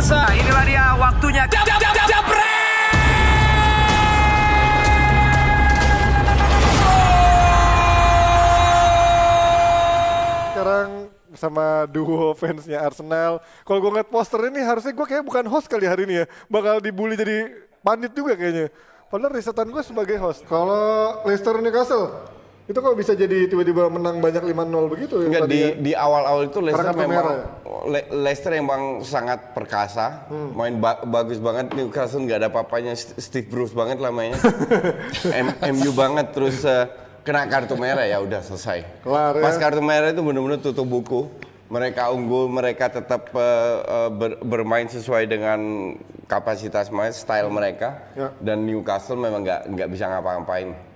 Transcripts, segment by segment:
pemirsa, inilah dia waktunya. Jab, jab, jab, jab, Sekarang sama duo fansnya Arsenal. Kalau gue ngeliat poster ini harusnya gue kayak bukan host kali hari ini ya. Bakal dibully jadi pandit juga kayaknya. Padahal risetan gue sebagai host. Kalau Leicester Newcastle, itu kok bisa jadi tiba-tiba menang banyak 5-0 begitu ya? Enggak di ya? di awal-awal itu Leicester memang ya? Le- Leicester emang sangat perkasa, Hmm. main ba- bagus banget Newcastle nggak ada apa-apanya St- Steve Bruce banget lah mainnya. MU banget terus eh, kena kartu merah ya udah selesai. Kelar ya. Pas kartu merah itu benar-benar tutup buku. Mereka unggul, mereka tetap eh, ber- bermain sesuai dengan kapasitas main, style mereka. Ya. Dan Newcastle memang nggak nggak bisa ngapa-ngapain.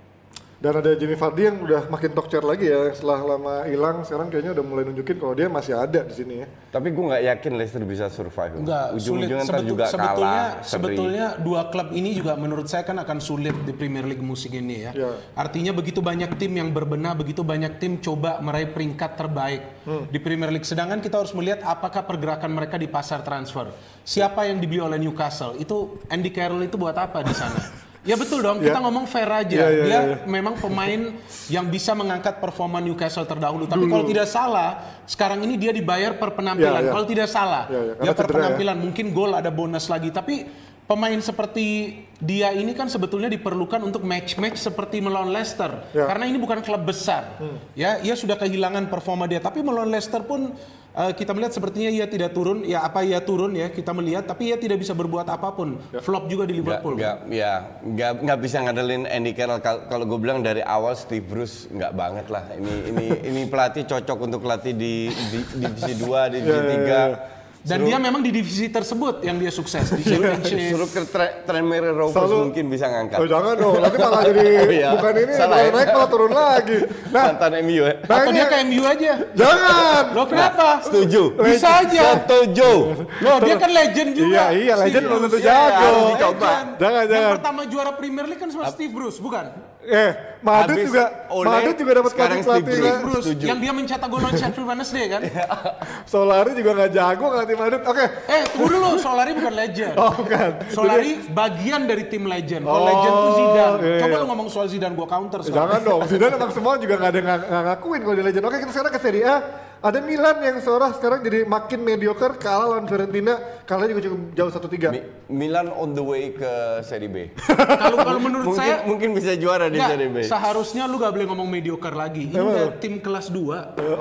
Dan ada Jamie Vardy yang udah makin talk chair lagi ya. Setelah lama hilang, sekarang kayaknya udah mulai nunjukin kalau dia masih ada di sini ya. Tapi gue nggak yakin Leicester bisa survive. Enggak, sulit. Ujung-ujungnya Sebetul- juga sebetulnya, kalah. seri. sebetulnya dua klub ini juga menurut saya kan akan sulit di Premier League musim ini ya. Ya. Artinya begitu banyak tim yang berbenah, begitu banyak tim coba meraih peringkat terbaik Hmm. di Premier League. Sedangkan kita harus melihat apakah pergerakan mereka di pasar transfer. Siapa yang dibeli oleh Newcastle? Itu Andy Carroll itu buat apa di sana? Ya betul dong, kita Ya. ngomong fair Ya, aja. ya, Dia ya. memang pemain yang bisa mengangkat performa Newcastle terdahulu. Tapi kalau tidak salah, sekarang ini dia dibayar per penampilan. Ya, ya. Kalau tidak salah, Ya, ya, dia karena per ya. penampilan mungkin gol ada bonus lagi. Tapi pemain seperti dia ini kan sebetulnya diperlukan untuk match-match seperti melawan Leicester. Ya. Karena ini bukan klub besar. Ya, ia sudah kehilangan performa dia. Tapi melawan Leicester pun eh, kita melihat sepertinya ia tidak turun. Ya apa ia turun ya kita melihat. Tapi ia tidak bisa berbuat apa pun. Flop juga di Liverpool. nggak, ya, nggak, nggak bisa ngandelin Andy Carroll. Kal- Kalau gue bilang dari awal Steve Bruce nggak banget lah. Ini ini ini pelatih cocok untuk latih di, di, di divisi 2, di divisi 3. Dan dia memang di divisi tersebut yang dia sukses di Championship. Suruh ke tre- Tranmere Rovers Selalu- mungkin bisa ngangkat. Oh jangan dong, nanti malah jadi Oh, iya. bukan ini, Salah ya? naik malah turun lagi. Nah, Mantan MU ya. nah Atau ini dia ke MU aja. jangan. Loh kenapa? Setuju. Bisa aja. Setuju. Loh dia kan legend juga. Iya, iya, legend Steve belum tentu jago. Iya, dicoba. legend. Jangan, Yang jangan. pertama juara Premier League kan sama Steve Bruce, bukan? Eh, Madrid Habis juga, Ole, Madrid juga dapat sekarang pelatih Bruce Setuju. yang dia mencetak gol lawan Sheffield Wednesday kan? Solari juga nggak jago ngelatih Madrid. Oke, Eh, tunggu dulu, Solari bukan legend. oh bukan. Solari bagian dari tim legend. Kalau Oh, legend tuh Zidane. iya, Coba iya. lu ngomong soal Zidane gua counter sekarang. Jangan dong, Zidane emang semua juga nggak ada yang nggak ngakuin kalau dia legend. Oke, kita sekarang ke Serie A. Ada Milan yang seorang sekarang jadi makin mediocre, kalah lawan Fiorentina, kalahnya juga cukup jauh 1-3. Mi- Milan on the way ke Serie B. Kalau kalau menurut mungkin saya mungkin bisa juara di Serie B. seharusnya lu gak boleh ngomong mediocre lagi. Ini udah tim kelas 2.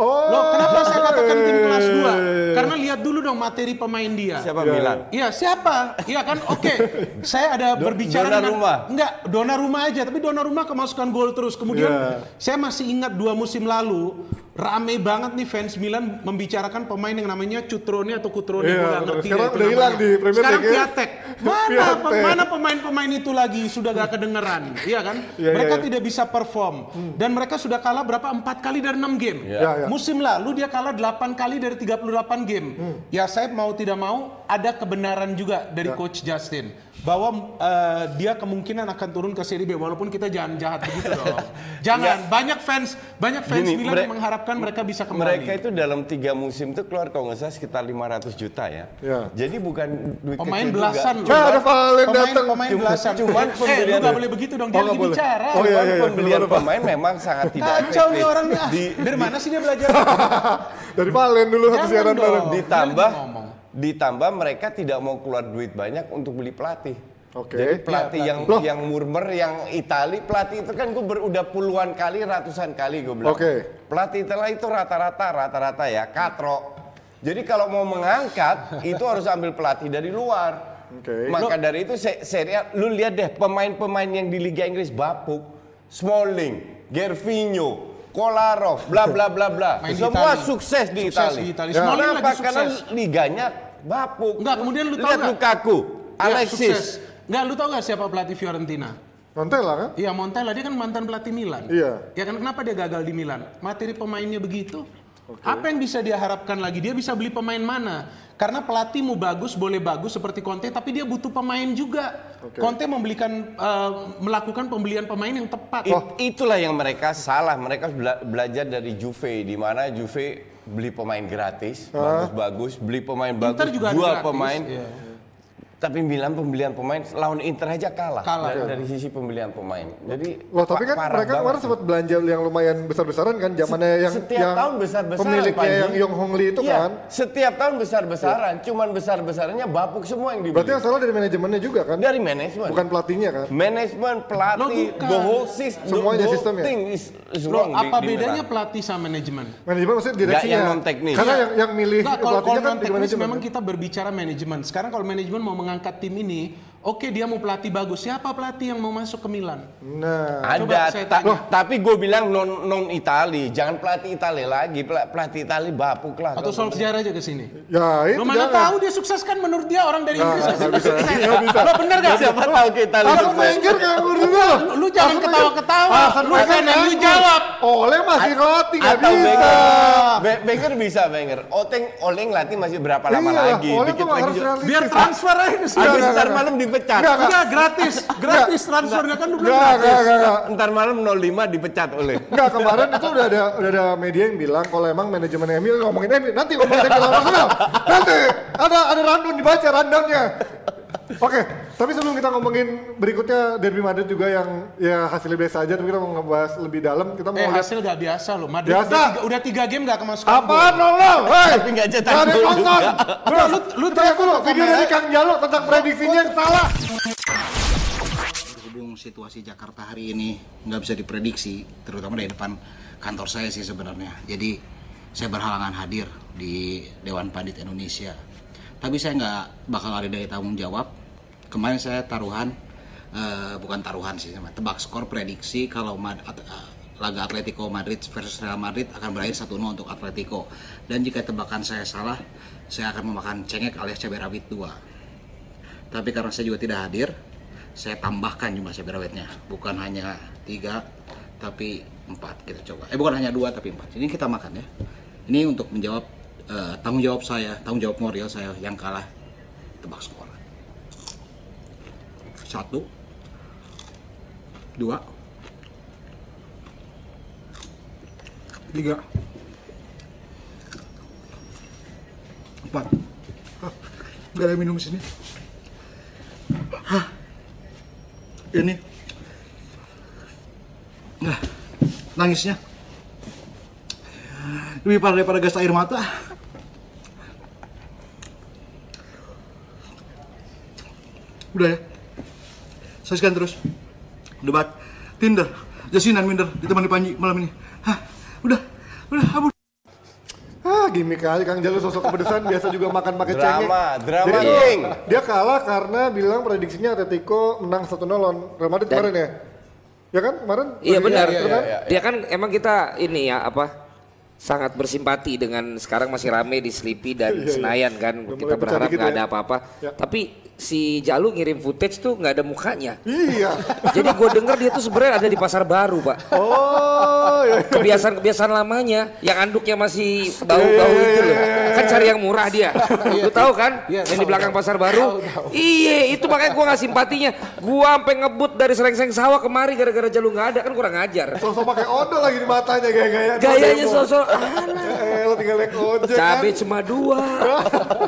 Oh. Loh, kenapa saya katakan tim kelas 2? Karena lihat dulu dong materi pemain dia. Siapa Milan? Iya, siapa? Iya kan? Oke. Saya ada berbicara Donnarumma. dengan enggak, Donnarumma aja, tapi Donnarumma kemasukan gol terus. Kemudian Iya. saya masih ingat dua musim lalu rame banget nih fans Milan membicarakan pemain yang namanya Cutrone atau Cutrone gue nggak ngerti sekarang itu udah hilang di Premier Sekarang League ya. Piatek. Mana Piatek. mana pemain-pemain itu lagi sudah gak kedengeran, iya kan? Iya, mereka iya. tidak bisa perform dan mereka sudah kalah berapa empat kali dari enam game. Iya, iya. Musim lalu dia kalah 8 kali dari 38 game. Ya saya mau tidak mau ada kebenaran juga dari Ya. coach Justin bahwa eh, dia kemungkinan akan turun ke Serie B walaupun kita jangan jahat begitu dong. Jangan banyak fans banyak fans Gini, Milan yang mengharapkan mereka bisa kembali. Mereka itu dalam tiga musim tuh keluar kalau nggak salah sekitar 500 juta ya. Ya. Jadi bukan duit Pemain kecil belasan juga. loh. Eh, ada Valen datang. pemain Cuma- belasan. cuman eh, lu pembelian- boleh begitu dong. Oh, Dia nggak lagi boleh. bicara. Oh, iya, iya, iya. pembelian pemain memang sangat tidak Kacau nih efektif. orang nih. Di- dari mana sih dia belajar? Dari Valen dulu satu siaran bareng. ditambah ditambah mereka tidak mau keluar duit banyak untuk beli pelatih. Oke. Jadi pelatih Iya, yang Loh. yang murmer yang Itali pelatih itu kan gue udah puluhan kali ratusan kali gue bilang. Oke. Pelatih Italia itu rata-rata rata-rata ya katro. Jadi kalau mau mengangkat itu harus ambil pelatih dari luar. Oke. Maka dari itu se Serie A, lu lihat deh pemain-pemain yang di Liga Inggris bapuk, Smalling, Gervinho, Kolarov, bla bla bla bla. Main Semua Itali. sukses di Sukses Italia. di Itali. Ya. Smalling Kenapa? lagi Karena liganya bapuk. Enggak, kemudian lu tahu Lihat nggak? Lukaku, Ya, Alexis. sukses. Enggak, lu tau gak siapa pelatih Fiorentina? Montella kan? Iya, Montella dia kan mantan pelatih Milan. Iya. Ya kan kenapa dia gagal di Milan? Materi pemainnya begitu. Apa yang bisa dia harapkan lagi? Dia bisa beli pemain mana? Karena pelatihmu bagus, boleh bagus seperti Conte, tapi dia butuh pemain juga. Oke. Conte membelikan eh, melakukan pembelian pemain yang tepat. It- itulah yang mereka salah. Mereka bela- belajar dari Juve, di mana Juve beli pemain gratis, bagus-bagus, beli pemain bagus, juga jual gratis, pemain. iya. Tapi Milan pembelian pemain lawan Inter aja kalah, Kalah. dari, dari sisi pembelian pemain. Jadi Loh tapi kan mereka kemarin sempat belanja yang lumayan besar-besaran kan zamannya yang setiap yang tahun besar-besaran pemiliknya Panji. yang Yong Hong Lee itu Iya, kan. Setiap tahun besar-besaran, cuman besar-besarannya bapuk semua yang dibeli. Berarti yang salah dari manajemennya juga kan? dari manajemen. Bukan pelatihnya kan? Manajemen, pelatih, bukan. the whole system, Semuanya the whole sistemnya. thing is, wrong di- apa di bedanya Milan. pelatih sama manajemen? Manajemen maksudnya direksinya. yang non-teknis. Karena yang yang milih Nggak, kalau, kalau pelatihnya kan non di teknis manajemen. memang kita berbicara manajemen. Sekarang kalau manajemen mau mengangkat tim ini, oke dia mau pelatih bagus. Siapa pelatih yang mau masuk ke Milan? Nah, Coba Ada, saya ta- tapi gue bilang non non Itali, jangan pelatih Itali lagi, Pel- pelatih Itali bapuk lah. Atau Kalau- Solskjaer aja ke sini. ya itu Lo mana jangan. tahu dia sukses kan menurut dia orang dari Inggris nggak pasti bisa. sukses. Nggak bisa. Lo bener gak? Siapa tahu ke Itali Arsene sukses. Wenger kayak dulu. Lu, lu jangan ketawa-ketawa. Lu kan yang lu jawab. Oleh masih ngelatih nggak Atau bisa. Wenger, bisa Wenger. Oteng Oleng latih masih berapa lama Iya, lagi? Oleh Dikit tuh lagi. harus realistis. Biar transfer aja nggak, ntar malam dipecat. Nggak, nggak. Enggak gratis, gratis transfernya kan Nggak, gratis. nggak, nggak, nggak. Ntar malam 05 dipecat oleh. Enggak kemarin itu udah ada udah ada media yang bilang kalau emang manajemen MU ngomongin MU nanti ngomongin MU Arsenal. Nanti ada ada rundown dibaca rundownnya. Oke, tapi sebelum kita ngomongin berikutnya Derby Madrid juga yang ya hasilnya biasa aja, tapi kita mau ngebahas lebih dalam. Kita mau Eh lihat hasil gak biasa loh. Madrid Biasa. Udah, tiga, udah tiga game gak kemasukan apaan nol nol, hei, Tapi nggak gol yang nonton. Bro, lu lu teriak dulu video dari Kang Jalo tentang prediksinya yang salah. Berhubung situasi Jakarta hari ini nggak bisa diprediksi, terutama dari depan kantor saya sih sebenarnya. Jadi saya berhalangan hadir di Dewan Pandit Indonesia. Tapi saya nggak bakal ada dari tanggung jawab. Kemarin saya taruhan, eh, bukan taruhan sih, tebak skor prediksi kalau Mad- at- eh, laga Atletico Madrid versus Real Madrid akan berakhir 1-0 untuk Atletico. Dan jika tebakan saya salah, saya akan memakan cengek alias cabai rawit 2. Tapi karena saya juga tidak hadir, saya tambahkan jumlah cabai rawitnya. Bukan hanya tiga, tapi empat kita coba. Eh bukan hanya dua, tapi empat. Ini kita makan ya. Ini untuk menjawab eh, tanggung jawab saya, tanggung jawab moral saya yang kalah tebak skor. Satu, dua, tiga, empat. Hah, Gak ada minum sini. Hah. Ini. Nah, nangisnya. Lebih parah daripada gas air mata. Udah ya. Saksikan terus. Debat. Tinder. Jasinan minder ditemani Panji malam ini. Hah. Udah. Udah, ampun. Ah, gimmick aja Kang Jalo sosok kepedesan biasa juga makan pakai cengek. Drama, drama Jadi king. dia kalah karena bilang prediksinya Atletico menang 1-0 lawan Real Madrid kemarin ya. Ya kan kemarin? Iya benar. Iya, iya, iya. Dia kan emang kita ini ya apa sangat bersimpati dengan sekarang masih rame di Sleepy dan Senayan kan. Udah kita berharap dikit nggak ya. ada apa-apa. Ya. Tapi si Jalu ngirim footage tuh nggak ada mukanya. Iya. Jadi gue denger dia tuh sebenarnya ada di pasar baru pak. Oh, iya. Kebiasaan-kebiasaan lamanya yang anduknya masih bau-bau Iya, itu iya, loh. iya, Kan cari yang murah dia. Lu tahu kan? Iya, yang di belakang pasar baru. Iya, itu makanya gue nggak simpatinya. Gue sampai ngebut dari sereng-sereng sawah kemari gara-gara Jalu nggak ada kan kurang ajar. Sosok pakai odol lagi di matanya gaya-gaya. Gayanya sosok Eh, lo tinggal naik ojek cabai kan. cuma dua. Ah,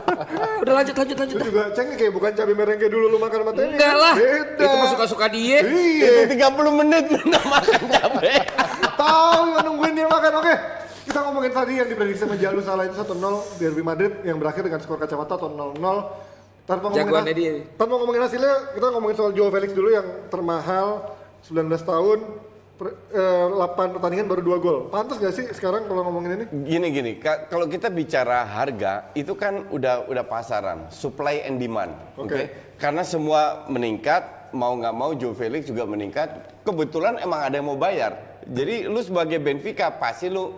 Udah lanjut lanjut lanjut. Itu juga cengek kayak bukan cabai mereng kayak dulu lu makan sama tempe. Enggak lah. Beda. Itu mah suka-suka dia. Iya. Itu 30 menit nggak makan cabai. Tahu nggak nungguin dia makan. Oke. Kita ngomongin tadi yang diprediksi sama Jalu salah itu 1-0 Derby Madrid yang berakhir dengan skor kacamata atau 0-0. Tanpa ngomongin dia. Tanpa ngomongin hasilnya, kita ngomongin soal Joao Felix dulu yang termahal 19 tahun per, eh, 8 pertandingan baru 2 gol. Pantas gak sih sekarang kalau ngomongin ini? Gini gini, ka- kalau kita bicara harga itu kan udah udah pasaran, supply and demand, oke? Oke. Karena semua meningkat, mau nggak mau Joe Felix juga meningkat. Kebetulan emang ada yang mau bayar. Jadi lu sebagai Benfica pasti lu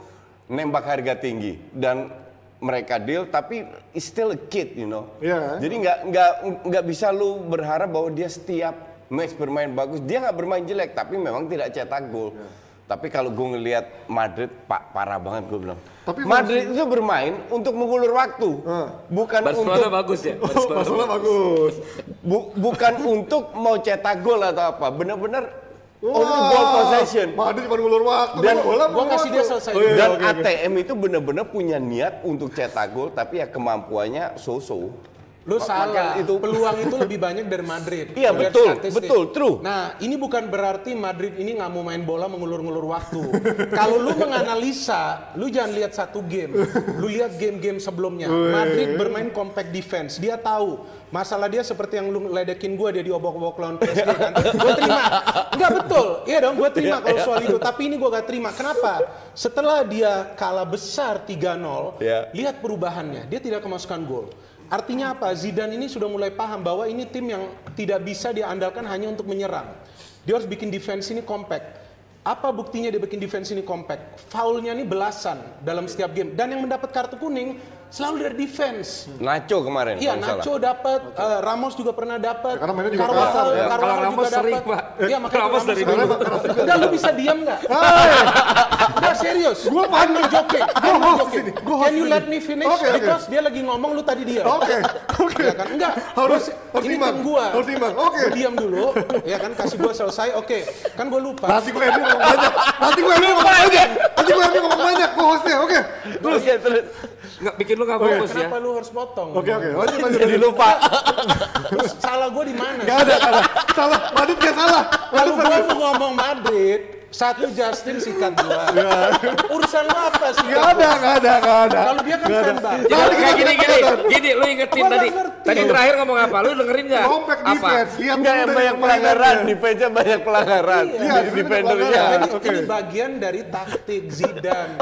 nembak harga tinggi dan mereka deal, tapi still a kid, you know. Iya. Jadi nggak nggak nggak bisa lu berharap bahwa dia setiap match bermain bagus. Dia nggak bermain jelek, tapi memang tidak cetak gol. Tapi kalau gue ngelihat Madrid, pak parah banget gue bilang. Tapi Madrid itu bermain untuk mengulur waktu, bukan Barcelona untuk bagus ya. Masalah bagus. bu- bukan untuk mau cetak gol atau apa. Bener-bener Only ball possession. Madrid cuma ngulur waktu. Dan bola Gua kasih dia selesai. Oh, iya, Dan oke. ATM itu benar-benar punya niat untuk cetak gol, tapi ya kemampuannya so-so. Lu salah. makanya itu- peluang itu lebih banyak dari Madrid. Iya, betul, statistik. betul, true. Nah, ini bukan berarti Madrid ini nggak mau main bola mengulur-ngulur waktu. Kalau lu menganalisa, lu jangan lihat satu game. Lu lihat game-game sebelumnya. Madrid bermain compact defense. Dia tahu masalah dia seperti yang lu ledekin gua dia diobok-obok lawan PSG kan. Gua terima. Enggak betul. Iya dong, gua terima kalau soal itu. Tapi ini gua gak terima. Kenapa? Setelah dia kalah besar 3-0, Iya. lihat perubahannya. Dia tidak kemasukan gol. Artinya apa? Zidane ini sudah mulai paham bahwa ini tim yang tidak bisa diandalkan hanya untuk menyerang. Dia harus bikin defense ini compact. Apa buktinya dia bikin defense ini compact? Foulnya ini belasan dalam setiap game. Dan yang mendapat kartu kuning selalu dari defense. Nacho kemarin. Iya, Nacho dapat, eh, Ramos juga pernah dapat. Ya, karena mainnya juga Carvajal- kasar, ya. Carvajal Kalau juga Ramos sering, dapat. Pak. Iya, makanya Ramos dari sering. dulu. Enggak, lu bisa diam nggak? Enggak serius. Gua joking. I'm not host ini, gua Can you ini. let me finish? Oke. Because dia lagi ngomong lu tadi diam. Oke, oke. Ya kan? Enggak. Harus- Gua- harus ini tim gua. Harus imbang. Oke. Gua diam dulu. Ya kan kasih gua selesai. Oke. Kan gua lupa. Nanti gue Emil ngomong banyak. Nanti gue Emil ngomong banyak. Nanti gue Emil ngomong banyak. Gue hostnya, oke. Terus, terus. Nggak bikin lu nggak fokus ya. Kenapa lu harus potong? Oke, oke. Lanjut, lanjut. Jadi lupa. Terus salah gua di mana? Gak ada, gak ada. Salah, Madrid gak salah. Kalau gua mau ngomong Madrid, satu Justin sikat gua. Urusan lu apa sih? Gak ada, gak ada, gak ada. Kalau dia kan fan Tadi kayak gini gini, gini lu ingetin tadi. Tadi terakhir ngomong apa? Lu dengerin nggak? Compact Apa? defense. Lihat Enggak yang banyak pelanggaran, defense-nya banyak pelanggaran. Iya, Di defendernya. Ini, Oke. ini bagian dari taktik Zidane.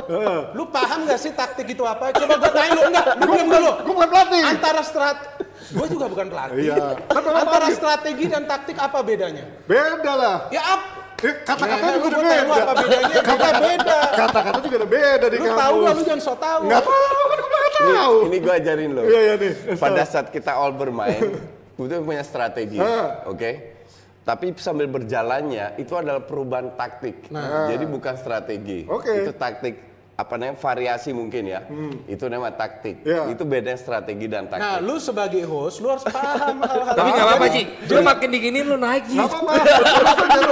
Lu paham gak sih taktik itu apa? Coba gua tanya lu, enggak, lu diam dulu. Gue bukan pelatih. Antara strat Gue juga bukan pelatih. Iya. Antara strategi dan taktik apa bedanya? Beda lah. Ya up. Eh, Kata-kata Nah, juga lu udah gua beda. apa bedanya? Beda beda. Kata-kata juga udah beda di Lu kampus. tahu gak lu jangan so tahu. Nggak tahu, kan gue nggak Ini, tahu. ini gue ajarin lo. Iya, iya nih. Pada saat kita all bermain, itu punya strategi, Ah. oke? Tapi sambil berjalannya itu adalah perubahan taktik. Jadi bukan strategi. Oke. Itu taktik apa namanya variasi mungkin ya. Itu namanya taktik. Iya. Itu beda strategi dan taktik. Nah, lu sebagai host, lu harus paham hal-hal. Tapi nggak apa-apa Ji. Lu makin diginiin lu naik Ji. Apa-apa.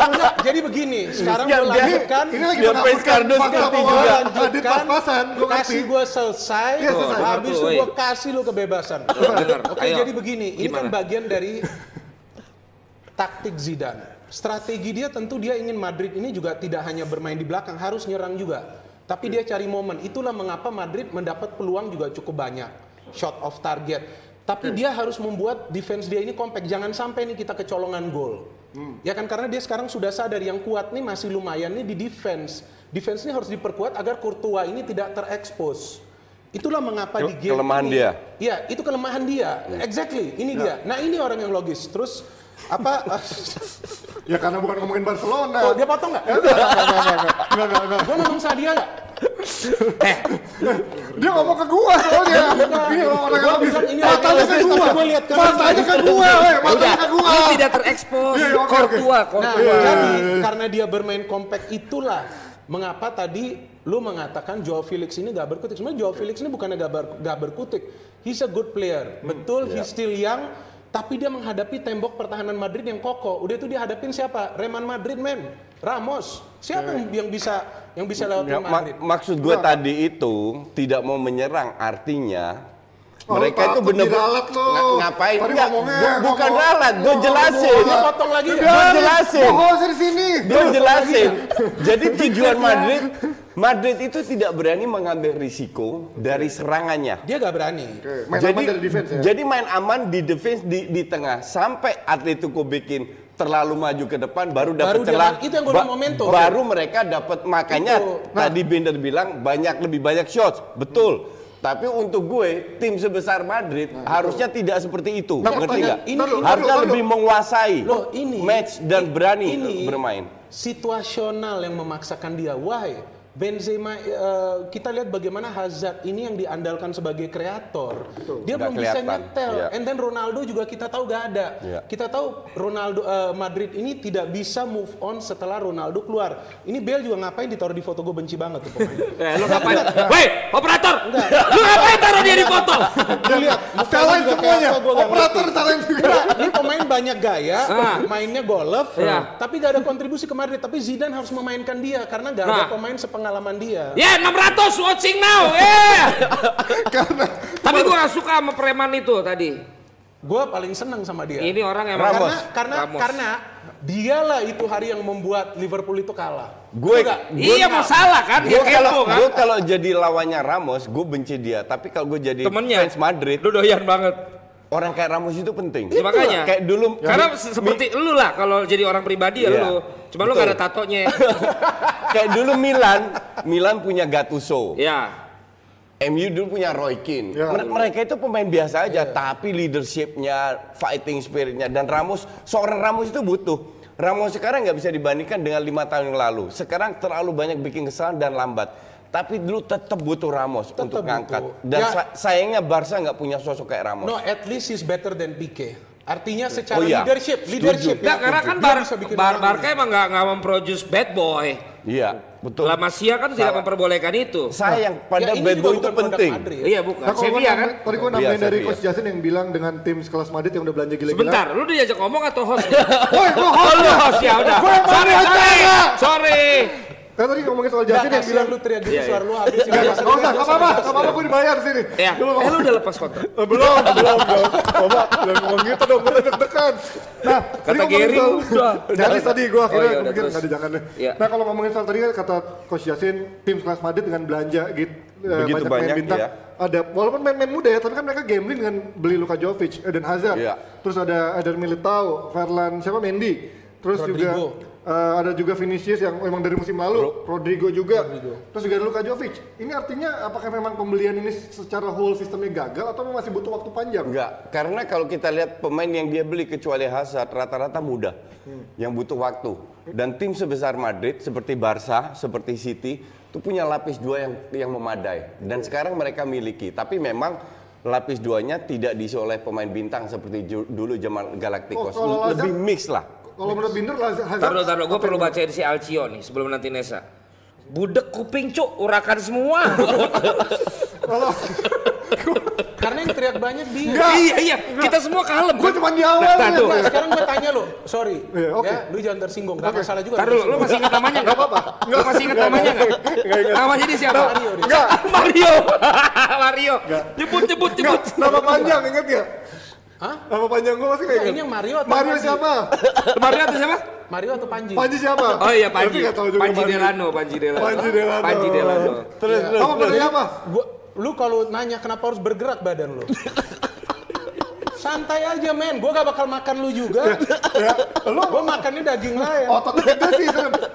Enggak, jadi begini, sekarang Ya, biar- lanjutkan. Ini lagi Biar Pescardo fakta ngerti juga. Madrid pas-pasan. Gue ngerti. kasih gue selesai, selesai. habis itu iya. kasih lu kebebasan. Oke, jadi begini, ini kan bagian dari taktik Zidane. Strategi dia tentu dia ingin Madrid ini juga tidak hanya bermain di belakang, harus nyerang juga. Tapi dia cari momen. Itulah mengapa Madrid mendapat peluang juga cukup banyak. Shot off target. Tapi dia harus membuat defense dia ini compact. Jangan sampai nih kita kecolongan gol. Ya kan karena dia sekarang sudah sadar yang kuat nih masih lumayan nih di defense. Defense ini harus diperkuat agar Courtois ini tidak terekspos. Itulah mengapa di game kelemahan ini- dia. Iya, itu kelemahan dia. Exactly, ini dia. Nah, ini orang yang logis. Terus apa? Ya karena bukan ngomongin Barcelona. oh, dia potong nggak? Enggak, enggak, enggak, enggak, enggak, enggak, enggak. Gua ngomong Sadia nggak? Dia ngomong ke gua soalnya. Ini orang yang habis. Matanya ke gua. Matanya ke gua. Matanya ke gua. Lu tidak terekspos. Iya, oke, oke. Courtois, Nah, Courtois. jadi karena dia bermain compact itulah mengapa tadi lu mengatakan Joao Felix ini gak berkutik. Sebenarnya Joao Felix ini bukannya gak, ber- gak berkutik. He's a good player. Betul, he's still young. Tapi dia menghadapi tembok pertahanan Madrid yang kokoh. Udah itu dia hadapin siapa? Reman Madrid, men. Ramos. Siapa yang, yang bisa yang bisa lewat Ya, mak- Madrid? maksud gue tadi itu tidak mau menyerang artinya Oh, mereka itu lo. Nga- ngapain Tadi Enggak, ngomongnya, gua- bukan ralat gue jelasin Dia potong lagi. gue jelasin di sini. gue jelasin jadi tujuan Madrid Madrid itu tidak berani mengambil risiko dari serangannya Dia gak berani. Oke, Main jadi, aman dari defense ya. jadi main aman di defense di, di tengah sampai Atletico bikin terlalu maju ke depan baru dapat celah. itu yang gua bilang momentum. Baru mereka dapat makanya Itu. tadi Binder bilang banyak lebih banyak shots. Betul. Tapi untuk gue tim sebesar Madrid harusnya tidak seperti itu. Nah, Ngerti nggak? ini- ini- Harusnya Taruh, lebih menguasai Loh, ini match dan berani ini bermain. Situasional yang memaksakan dia. Why? Benzema eh, kita lihat bagaimana Hazard ini yang diandalkan sebagai kreator. Dia Nggak belum bisa kelihatan. nyetel. Iya. And then Ronaldo juga kita tahu gak ada. Iya. Kita tahu Ronaldo eh, Madrid ini tidak bisa move on setelah Ronaldo keluar. Ini Bale juga ngapain ditaruh di foto gue benci banget tuh pemain. Eh, lu ngapain? Woi, operator. Lu ngapain taruh dia di foto? Lihat, Salahin semuanya. Operator salahin juga. Enggak, ini pemain banyak gaya, Ah. mainnya golf, Iya. tapi gak ada kontribusi ke Madrid. Tapi Zidane harus memainkan dia karena gak ada Nah. pemain sepengalaman dia. Ya 600 watching now. Eh. Tapi gua gak suka sama preman itu tadi. Gue paling senang sama dia. Ini orang emang Ramos. karena karena Ramos. karena dialah itu hari yang membuat Liverpool itu kalah. Gue? Iya mau salah kan? Gue kalau kepo kan? gue kalau jadi lawannya Ramos, gue benci dia. Tapi kalau gue jadi Temennya. fans Madrid, Lu doyan banget. Orang kayak Ramos itu penting. Ya, makanya. Kayak dulu Karena se- seperti lu lah kalau jadi orang pribadi ya Iya, lu. Cuma lu betul. gak ada tatonya. kayak dulu Milan, Milan punya Gattuso. ya. MU dulu punya Roy Keane. Ya. Mer- Mereka itu pemain biasa aja, tapi leadershipnya, fighting spiritnya, dan Ramos, seorang Ramos itu butuh. Ramos sekarang nggak bisa dibandingkan dengan lima tahun yang lalu. Sekarang terlalu banyak bikin kesalahan dan lambat. Tapi dulu tetap butuh Ramos Tetap untuk ngangkat. butuh. Dan Ya. sa- sayangnya Barca nggak punya sosok kayak Ramos. No, at least he's better than Pique. Artinya secara Oh, iya. leadership, leadership Nah, ya, karena kan Bar, Bar Barca emang gak, nggak memproduce bad boy. Iya, betul. La Masia kan tidak memperbolehkan itu. Sayang, Ya, pada ini bad boy itu penting. Madrid. Iya bukan. Nah, kalau Sevilla kan? nambahin- Tadi gue nambahin Iya, dari Sevilla. Coach Jasin yang bilang dengan tim sekelas Madrid yang udah belanja gila-gila. Sebentar, lu diajak ngomong atau host? Woi, gua Oh, host lu ya. host ya udah. Sorry, sorry. Sorry. Kan tadi ngomongin soal Jasin Jasin yang bilang lu teriak gitu Iya, suara lu habis. Gak usah, gak apa-apa, gak apa-apa, gue dibayar sini. Ya, eh ngomong- lu udah lepas kontrak. Eh, belum, belum, belum. Coba, jangan ngomong gitu dong, gue deg-degan. Nah, tadi Kata ngomongin Gary soal- udah. Janis tadi gue akhirnya Oh, iya, udah, kepikir terus. nggak ada jangan deh. Iya. Nah kalau ngomongin soal tadi kan kata Coach Yasin, tim sekelas Madrid dengan belanja gitu, Begitu banyak, banyak, main bintang. iya. Ada, walaupun main-main muda ya, tapi kan mereka gambling dengan beli Luka Jovic, Eden Hazard. Iya. Terus ada Eden Militao, Ferland, siapa Mendy. Terus juga Rodrigo. eh, ada juga Vinicius yang memang dari musim lalu, Rodrigo juga. Terus juga ada Luka Jovic. Ini artinya apakah memang pembelian ini secara whole sistemnya gagal atau masih butuh waktu panjang? Enggak, karena kalau kita lihat pemain yang dia beli kecuali Hazard rata-rata muda, yang butuh waktu. Dan tim sebesar Madrid seperti Barca, seperti City itu punya lapis dua yang yang memadai. Dan sekarang mereka miliki. Tapi memang lapis duanya tidak diisi oleh pemain bintang seperti dulu zaman Galacticos. Oh, Lebih mix lah. Kalau menurut Binder, Hazard... Taruh, taruh. Gue perlu bacain si Alcio nih sebelum nanti Nesa. Budek kuping cuk, urakan semua. Karena yang teriak banyak dia. iya iya, kita semua kalem. Gue cuma di awal Nah, tuh. Nah, sekarang gue tanya lo, sorry, Iya, oke. ya, lu jangan tersinggung, gak masalah juga. Ntar dulu, lu masih ingat namanya nggak? apa-apa. Lu masih ingat namanya nggak? Namanya dia siapa? Mario. Enggak, Mario. Mario. Nyebut, nyebut, nyebut. enggak. Nama panjang, inget ya? Hah? Nama panjang gue masih kayak ini yang Mario atau Mario Panji? siapa? Mario atau siapa? Mario atau Panji? Panji siapa? Oh iya Panji. nggak tahu juga Panji Panji. Delano, Panji Delano. Panji Delano. Panji Delano. Terus, terus, Kamu bener siapa? Gua, lu kalau nanya kenapa harus bergerak badan lu? Santai aja men, gua gak bakal makan lu juga. Ya, lu Gua makannya daging lain. ototnya gede sih.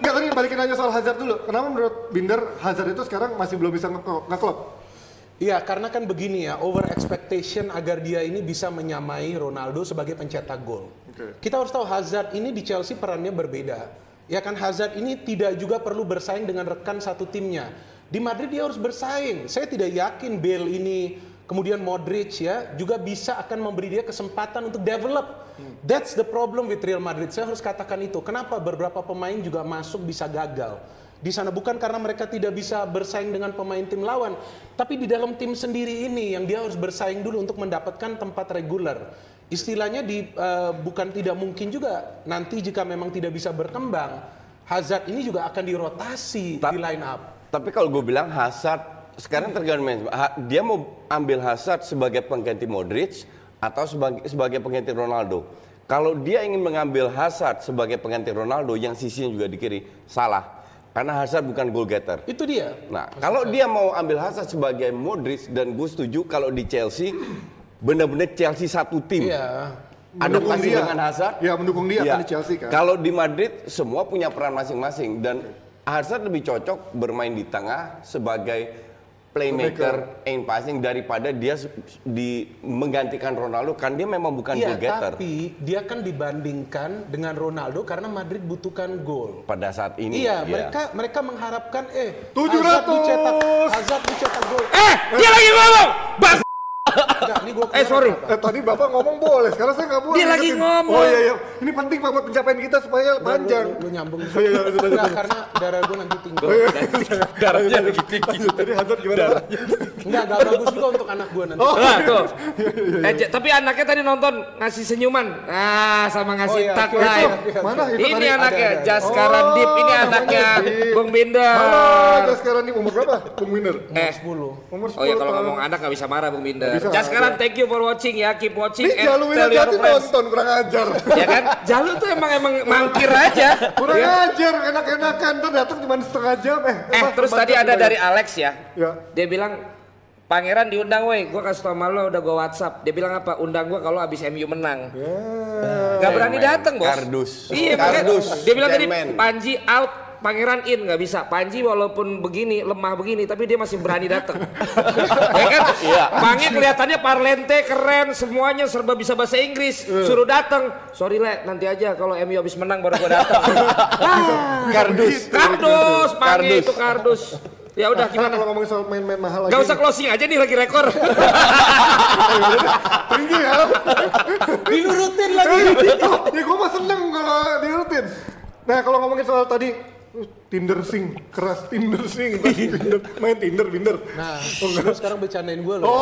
Nggak tadi balikin aja soal Hazard dulu. Kenapa menurut Binder Hazard itu sekarang masih belum bisa nge- nge-klub? Iya, karena kan begini ya, over expectation agar dia ini bisa menyamai Ronaldo sebagai pencetak gol. Kita harus tahu Hazard ini di Chelsea perannya berbeda. Ya kan Hazard ini tidak juga perlu bersaing dengan rekan satu timnya. Di Madrid dia harus bersaing. Saya tidak yakin Bale ini kemudian Modric ya juga bisa akan memberi dia kesempatan untuk develop. That's the problem with Real Madrid. Saya harus katakan itu. Kenapa beberapa pemain juga masuk bisa gagal? Di sana bukan karena mereka tidak bisa bersaing dengan pemain tim lawan, tapi di dalam tim sendiri ini yang dia harus bersaing dulu untuk mendapatkan tempat reguler. Istilahnya di eh, bukan tidak mungkin juga nanti jika memang tidak bisa berkembang, Hazard ini juga akan dirotasi Ta- di line up. Tapi kalau gue bilang Hazard sekarang tergantung Dia mau ambil Hazard sebagai pengganti Modric atau sebagai sebagai pengganti Ronaldo. Kalau dia ingin mengambil Hazard sebagai pengganti Ronaldo yang sisinya juga di kiri, salah. Karena Hazard bukan goal getter. Itu dia. Nah, kalau dia mau ambil Hazard sebagai Modric dan gue setuju kalau di Chelsea benar-benar Chelsea satu tim. Iya. Adaptasi dia. dengan Hazard. Ya, mendukung dia Ya. kan di Chelsea kan. Kalau di Madrid semua punya peran masing-masing dan Hazard lebih cocok bermain di tengah sebagai playmaker, aim passing daripada dia di menggantikan Ronaldo kan dia memang bukan Iya, goal getter tapi dia kan dibandingkan dengan Ronaldo karena Madrid butuhkan gol. pada saat ini. Iya, ya. mereka mereka mengharapkan eh 700. Hazard dicetak Hazard dicetak gol. Eh, dia lagi ngomong. Bang. Enggak, ini gua Eh sorry. Eh tadi bapak ngomong boleh, sekarang saya nggak boleh. Dia lagi ngomong. Oh iya iya, ini penting pak buat pencapaian kita supaya panjang. Lu, lu nyambung. Oh iya, Enggak, karena darah gue nanti tinggi. Darahnya lagi tinggi. Tadi Hazard gimana? Enggak, enggak bagus juga untuk anak gue nanti. Oh, Nah, tuh. Eh, J- tapi anaknya tadi nonton ngasih senyuman. Ah, sama ngasih Oh, iya. tak. Mana itu Ini tadi? anaknya Ada, ada. Jaskara Oh, Deep. Ini namanya anaknya. Bung Binder. Halo, aja sekarang nih umur berapa? Bung Winner. Eh, 10. Umur 10 Oh ya kalau ngomong anak nggak bisa marah Bung Binder. Nggak iya. thank you for watching ya. Keep watching Ini and Jalu friends. nonton, kurang ajar. Ya kan? Jalu tuh emang emang mangkir aja. Kurang Ya. ajar, enak-enakan. Ntar datang cuma setengah jam. Eh, Eh apa, terus tadi ada dibayar. dari Alex ya. Ya. Dia bilang Pangeran diundang woi, gue kasih tau sama lo udah gue WhatsApp. Dia bilang apa? Undang gue kalau abis MU menang. Gak berani datang bos. Kardus. Iya Kardus. dia bilang tadi. Panji out, Pangeran in nggak bisa. Panji walaupun begini lemah begini, tapi dia masih berani datang. ya kan? Iya. Pange kelihatannya parlente keren, semuanya serba bisa bahasa Inggris. Suruh datang. Sorry le, nanti aja kalau MU habis menang baru gue datang. Kardus. kardus, Pange Kardus. itu kardus. Ya udah Nah, gimana? kalau ngomongin soal main-main mahal lagi. Gak usah closing aja nih lagi rekor. Tinggi ya. Dinurutin lagi. ya gue mah seneng kalau diurutin. Nah kalau ngomongin soal tadi uh, Tinder sing keras Tinder sing Tinder, main Tinder Tinder. Nah, lu sekarang bercandain gue Oh, loh.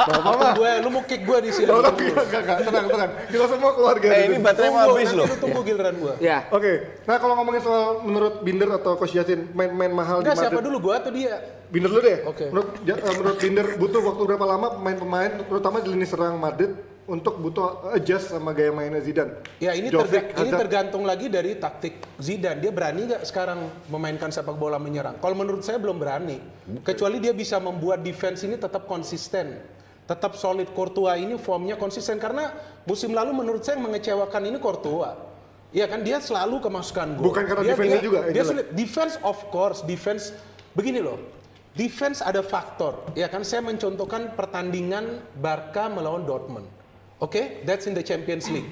Apa gue, lu mau kick gue di sini. oh, enggak, enggak, tenang, tenang. Kita semua keluarga. Eh ini baterai mau habis loh. lu tunggu giliran gue. ya. Oke, nah kalau ngomongin soal menurut Binder atau Coach Yasin main-main mahal Enggak, di siapa Madrid. dulu gue atau dia? Binder dulu deh. Oke. Menurut, ja- eh, menurut Binder butuh waktu berapa lama pemain-pemain, terutama di lini serang Madrid untuk butuh adjust sama gaya mainnya Zidane. Ya ini, Jovic, terga- ini tergantung lagi dari taktik Zidane. Dia berani nggak sekarang memainkan sepak bola menyerang? Kalau menurut saya belum berani. Kecuali dia bisa membuat defense ini tetap konsisten. Tetap solid Courtois ini formnya konsisten. Karena musim lalu menurut saya yang mengecewakan ini Courtois. Iya kan dia selalu kemasukan gol. Bukan karena Dia- dia- juga Dia sulit. Defense of course, defense begini loh. Defense ada faktor. Ya kan saya mencontohkan pertandingan Barca melawan Dortmund. Oke, that's in the Champions League.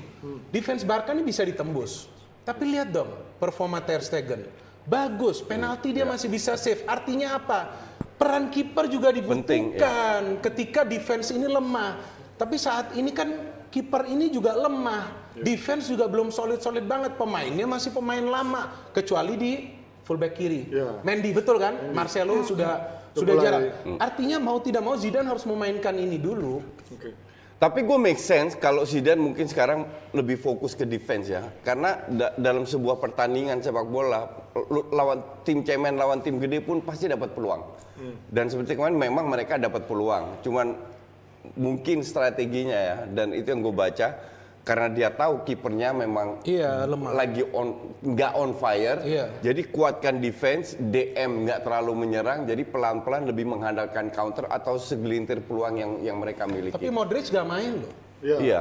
Defense Barca ini bisa ditembus. Tapi lihat dong performa Ter Stegen. Bagus, penalti dia masih bisa save. Artinya apa? Peran kiper juga Penting, dibutuhkan ketika defense ini lemah. Tapi saat ini kan kiper ini juga lemah. Defense juga belum solid-solid banget. Pemainnya masih pemain lama. Kecuali di fullback kiri. Ya. Mendy betul kan? Marcelo sudah sudah jarang. Artinya mau tidak mau Zidane harus memainkan ini dulu. Tapi gue make sense kalau Zidane mungkin sekarang lebih fokus ke defense ya. Karena da- dalam sebuah pertandingan sepak bola, lawan tim cemen, lawan tim gede pun pasti dapat peluang. Dan seperti kemarin memang mereka dapat peluang. Cuman mungkin strateginya ya, dan itu yang gue baca, karena dia tahu kipernya memang Iya, lemah. lagi on nggak on fire. Iya. Jadi kuatkan defense, DM nggak terlalu menyerang, jadi pelan-pelan lebih mengandalkan counter atau segelintir peluang yang yang mereka miliki. Tapi Modric gak main loh. Iya.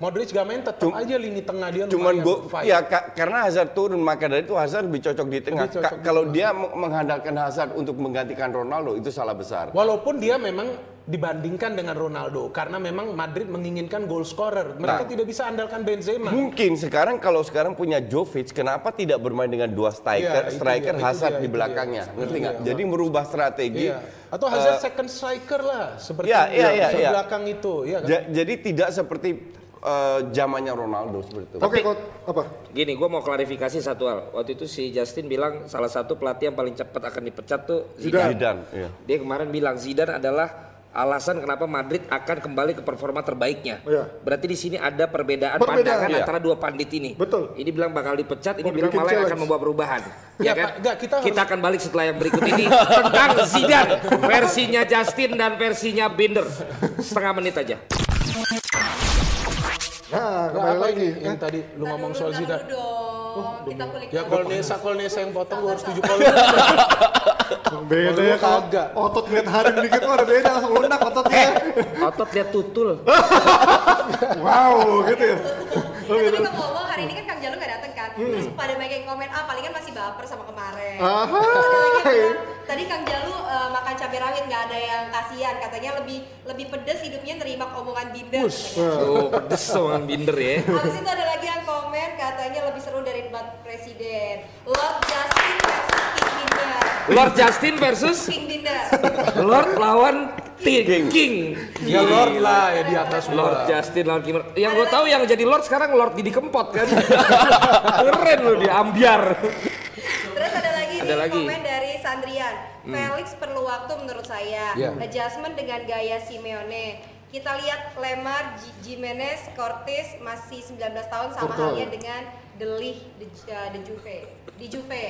Modric gak main tetap Cum- aja lini tengah dia Cuman fight. ya ka- karena Hazard turun maka dari itu Hazard lebih cocok di tengah. Lebih cocok Ka- di kalau tengah. dia meng- mengandalkan Hazard untuk menggantikan Ronaldo itu salah besar. Walaupun dia memang dibandingkan dengan Ronaldo karena memang Madrid menginginkan goal scorer. Mereka Nah. tidak bisa andalkan Benzema. Mungkin sekarang kalau sekarang punya Jovic, kenapa tidak bermain dengan dua striker, itu striker itu Hazard dia, di belakangnya, ngerti nggak? dia. Jadi merubah strategi. Iya. Atau Hazard second striker lah seperti iya, iya, di iya. belakang itu, ya kan? Ja- jadi tidak seperti eh, zamannya Ronaldo seperti itu. Oke, Coach, apa? Gini, gue mau klarifikasi satu hal. Waktu itu si Justin bilang salah satu pelatih yang paling cepat akan dipecat tuh Zidane. Zidane, iya. Dia kemarin bilang Zidane adalah alasan kenapa Madrid akan kembali ke performa terbaiknya. Iya. Berarti di sini ada perbedaan, Perbedaan, pandangan iya. antara dua pandit ini. Betul. Ini bilang bakal dipecat, ini Mau bilang malah challenge. akan membawa perubahan. Ya, kan? Enggak, kita harus- akan balik setelah yang berikut ini tentang Zidane versinya Justin dan versinya Binder. Setengah menit aja. Nah, Enggak, kembali apa lagi. ini yang tadi lu ngomong soal Zidane? dong. Kita kulik Ya kalau Nesa, kalau Nesa yang potong gue harus tujuh kali. Beda ya kalau Kagak. otot lihat hari dikit ada beda langsung lunak ototnya. Otot lihat tutul. wow, gitu ya. Ya, tapi ngomong hari ini kan Kang Jalu gak dateng kan. Terus pada banyak yang komen, ah palingan masih baper sama kemarin. Ahai. Terus ada lagi yang bilang, tadi Kang Jalu eh, makan cabai rawit nggak ada yang kasihan. Katanya lebih lebih pedes hidupnya nerima omongan binder. katanya. Oh, pedes sama Binder ya. Habis itu ada lagi yang komen katanya lebih seru dari debat presiden. Lord Justin versus King Binder. Lord Justin versus King Binder. Lord lawan King. King. King. Ya Lord lah ya di atas Lord. Justin, Lord Kimmer. Yang gue tahu yang jadi Lord sekarang Lord Didi Kempot kan. Keren loh dia ambiar. Terus ada lagi Ada nih lagi. komen dari Sandrian. Felix perlu waktu menurut saya. Ya. Adjustment dengan gaya Simeone. Kita lihat Lemar, G- Jimenez, Cortis masih 19 tahun sama halnya dengan De Ligt, De, uh, De Juve. Di Juve.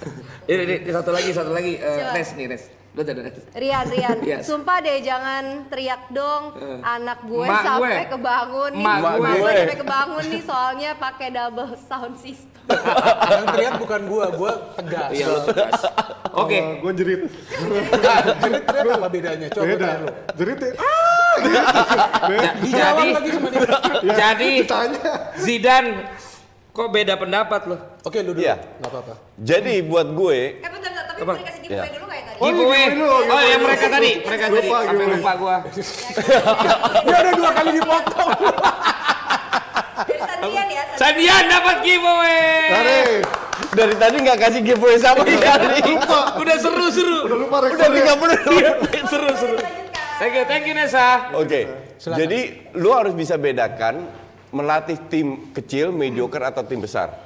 Ini, ini, ini satu lagi, satu lagi. Eh, Coba. Nes nih, Nes. Nes. Rian, Rian, Iya. sumpah deh jangan teriak dong anak gue Mak sampai gue. kebangun nih. Mak gue. gue. sampai kebangun nih soalnya pakai double sound system. Yang teriak bukan gua, gua tegas. Iya, tegas. Oke. gue jerit. Jerit teriak apa bedanya? Coba Beda. lu. Jerit ya. Ja- Dijawab jadi, lagi sama dia. jadi Zidane kok beda pendapat lo? Oke, lu dulu. Iya. Enggak apa-apa. Jadi buat gue, Eh bentar, bentar, tapi Apa? mau dikasih giveaway Iya. dulu nggak ya? Oh, iya, Giveaway. Oh, yang mereka tadi, mereka Lupa, tadi. Sampai giveaway. lupa gua. Dia udah dua kali dipotong. Dari Sandrian ya. Sandian dapat giveaway. Dari tadi nggak kasih giveaway sama sekali. Udah seru-seru. Udah lupa Udah rekornya. 30 Seru-seru. Lanjutkan. Thank you, thank you Nesa. Oke, Silakan. jadi lu harus bisa bedakan melatih tim kecil, mediocre atau tim besar.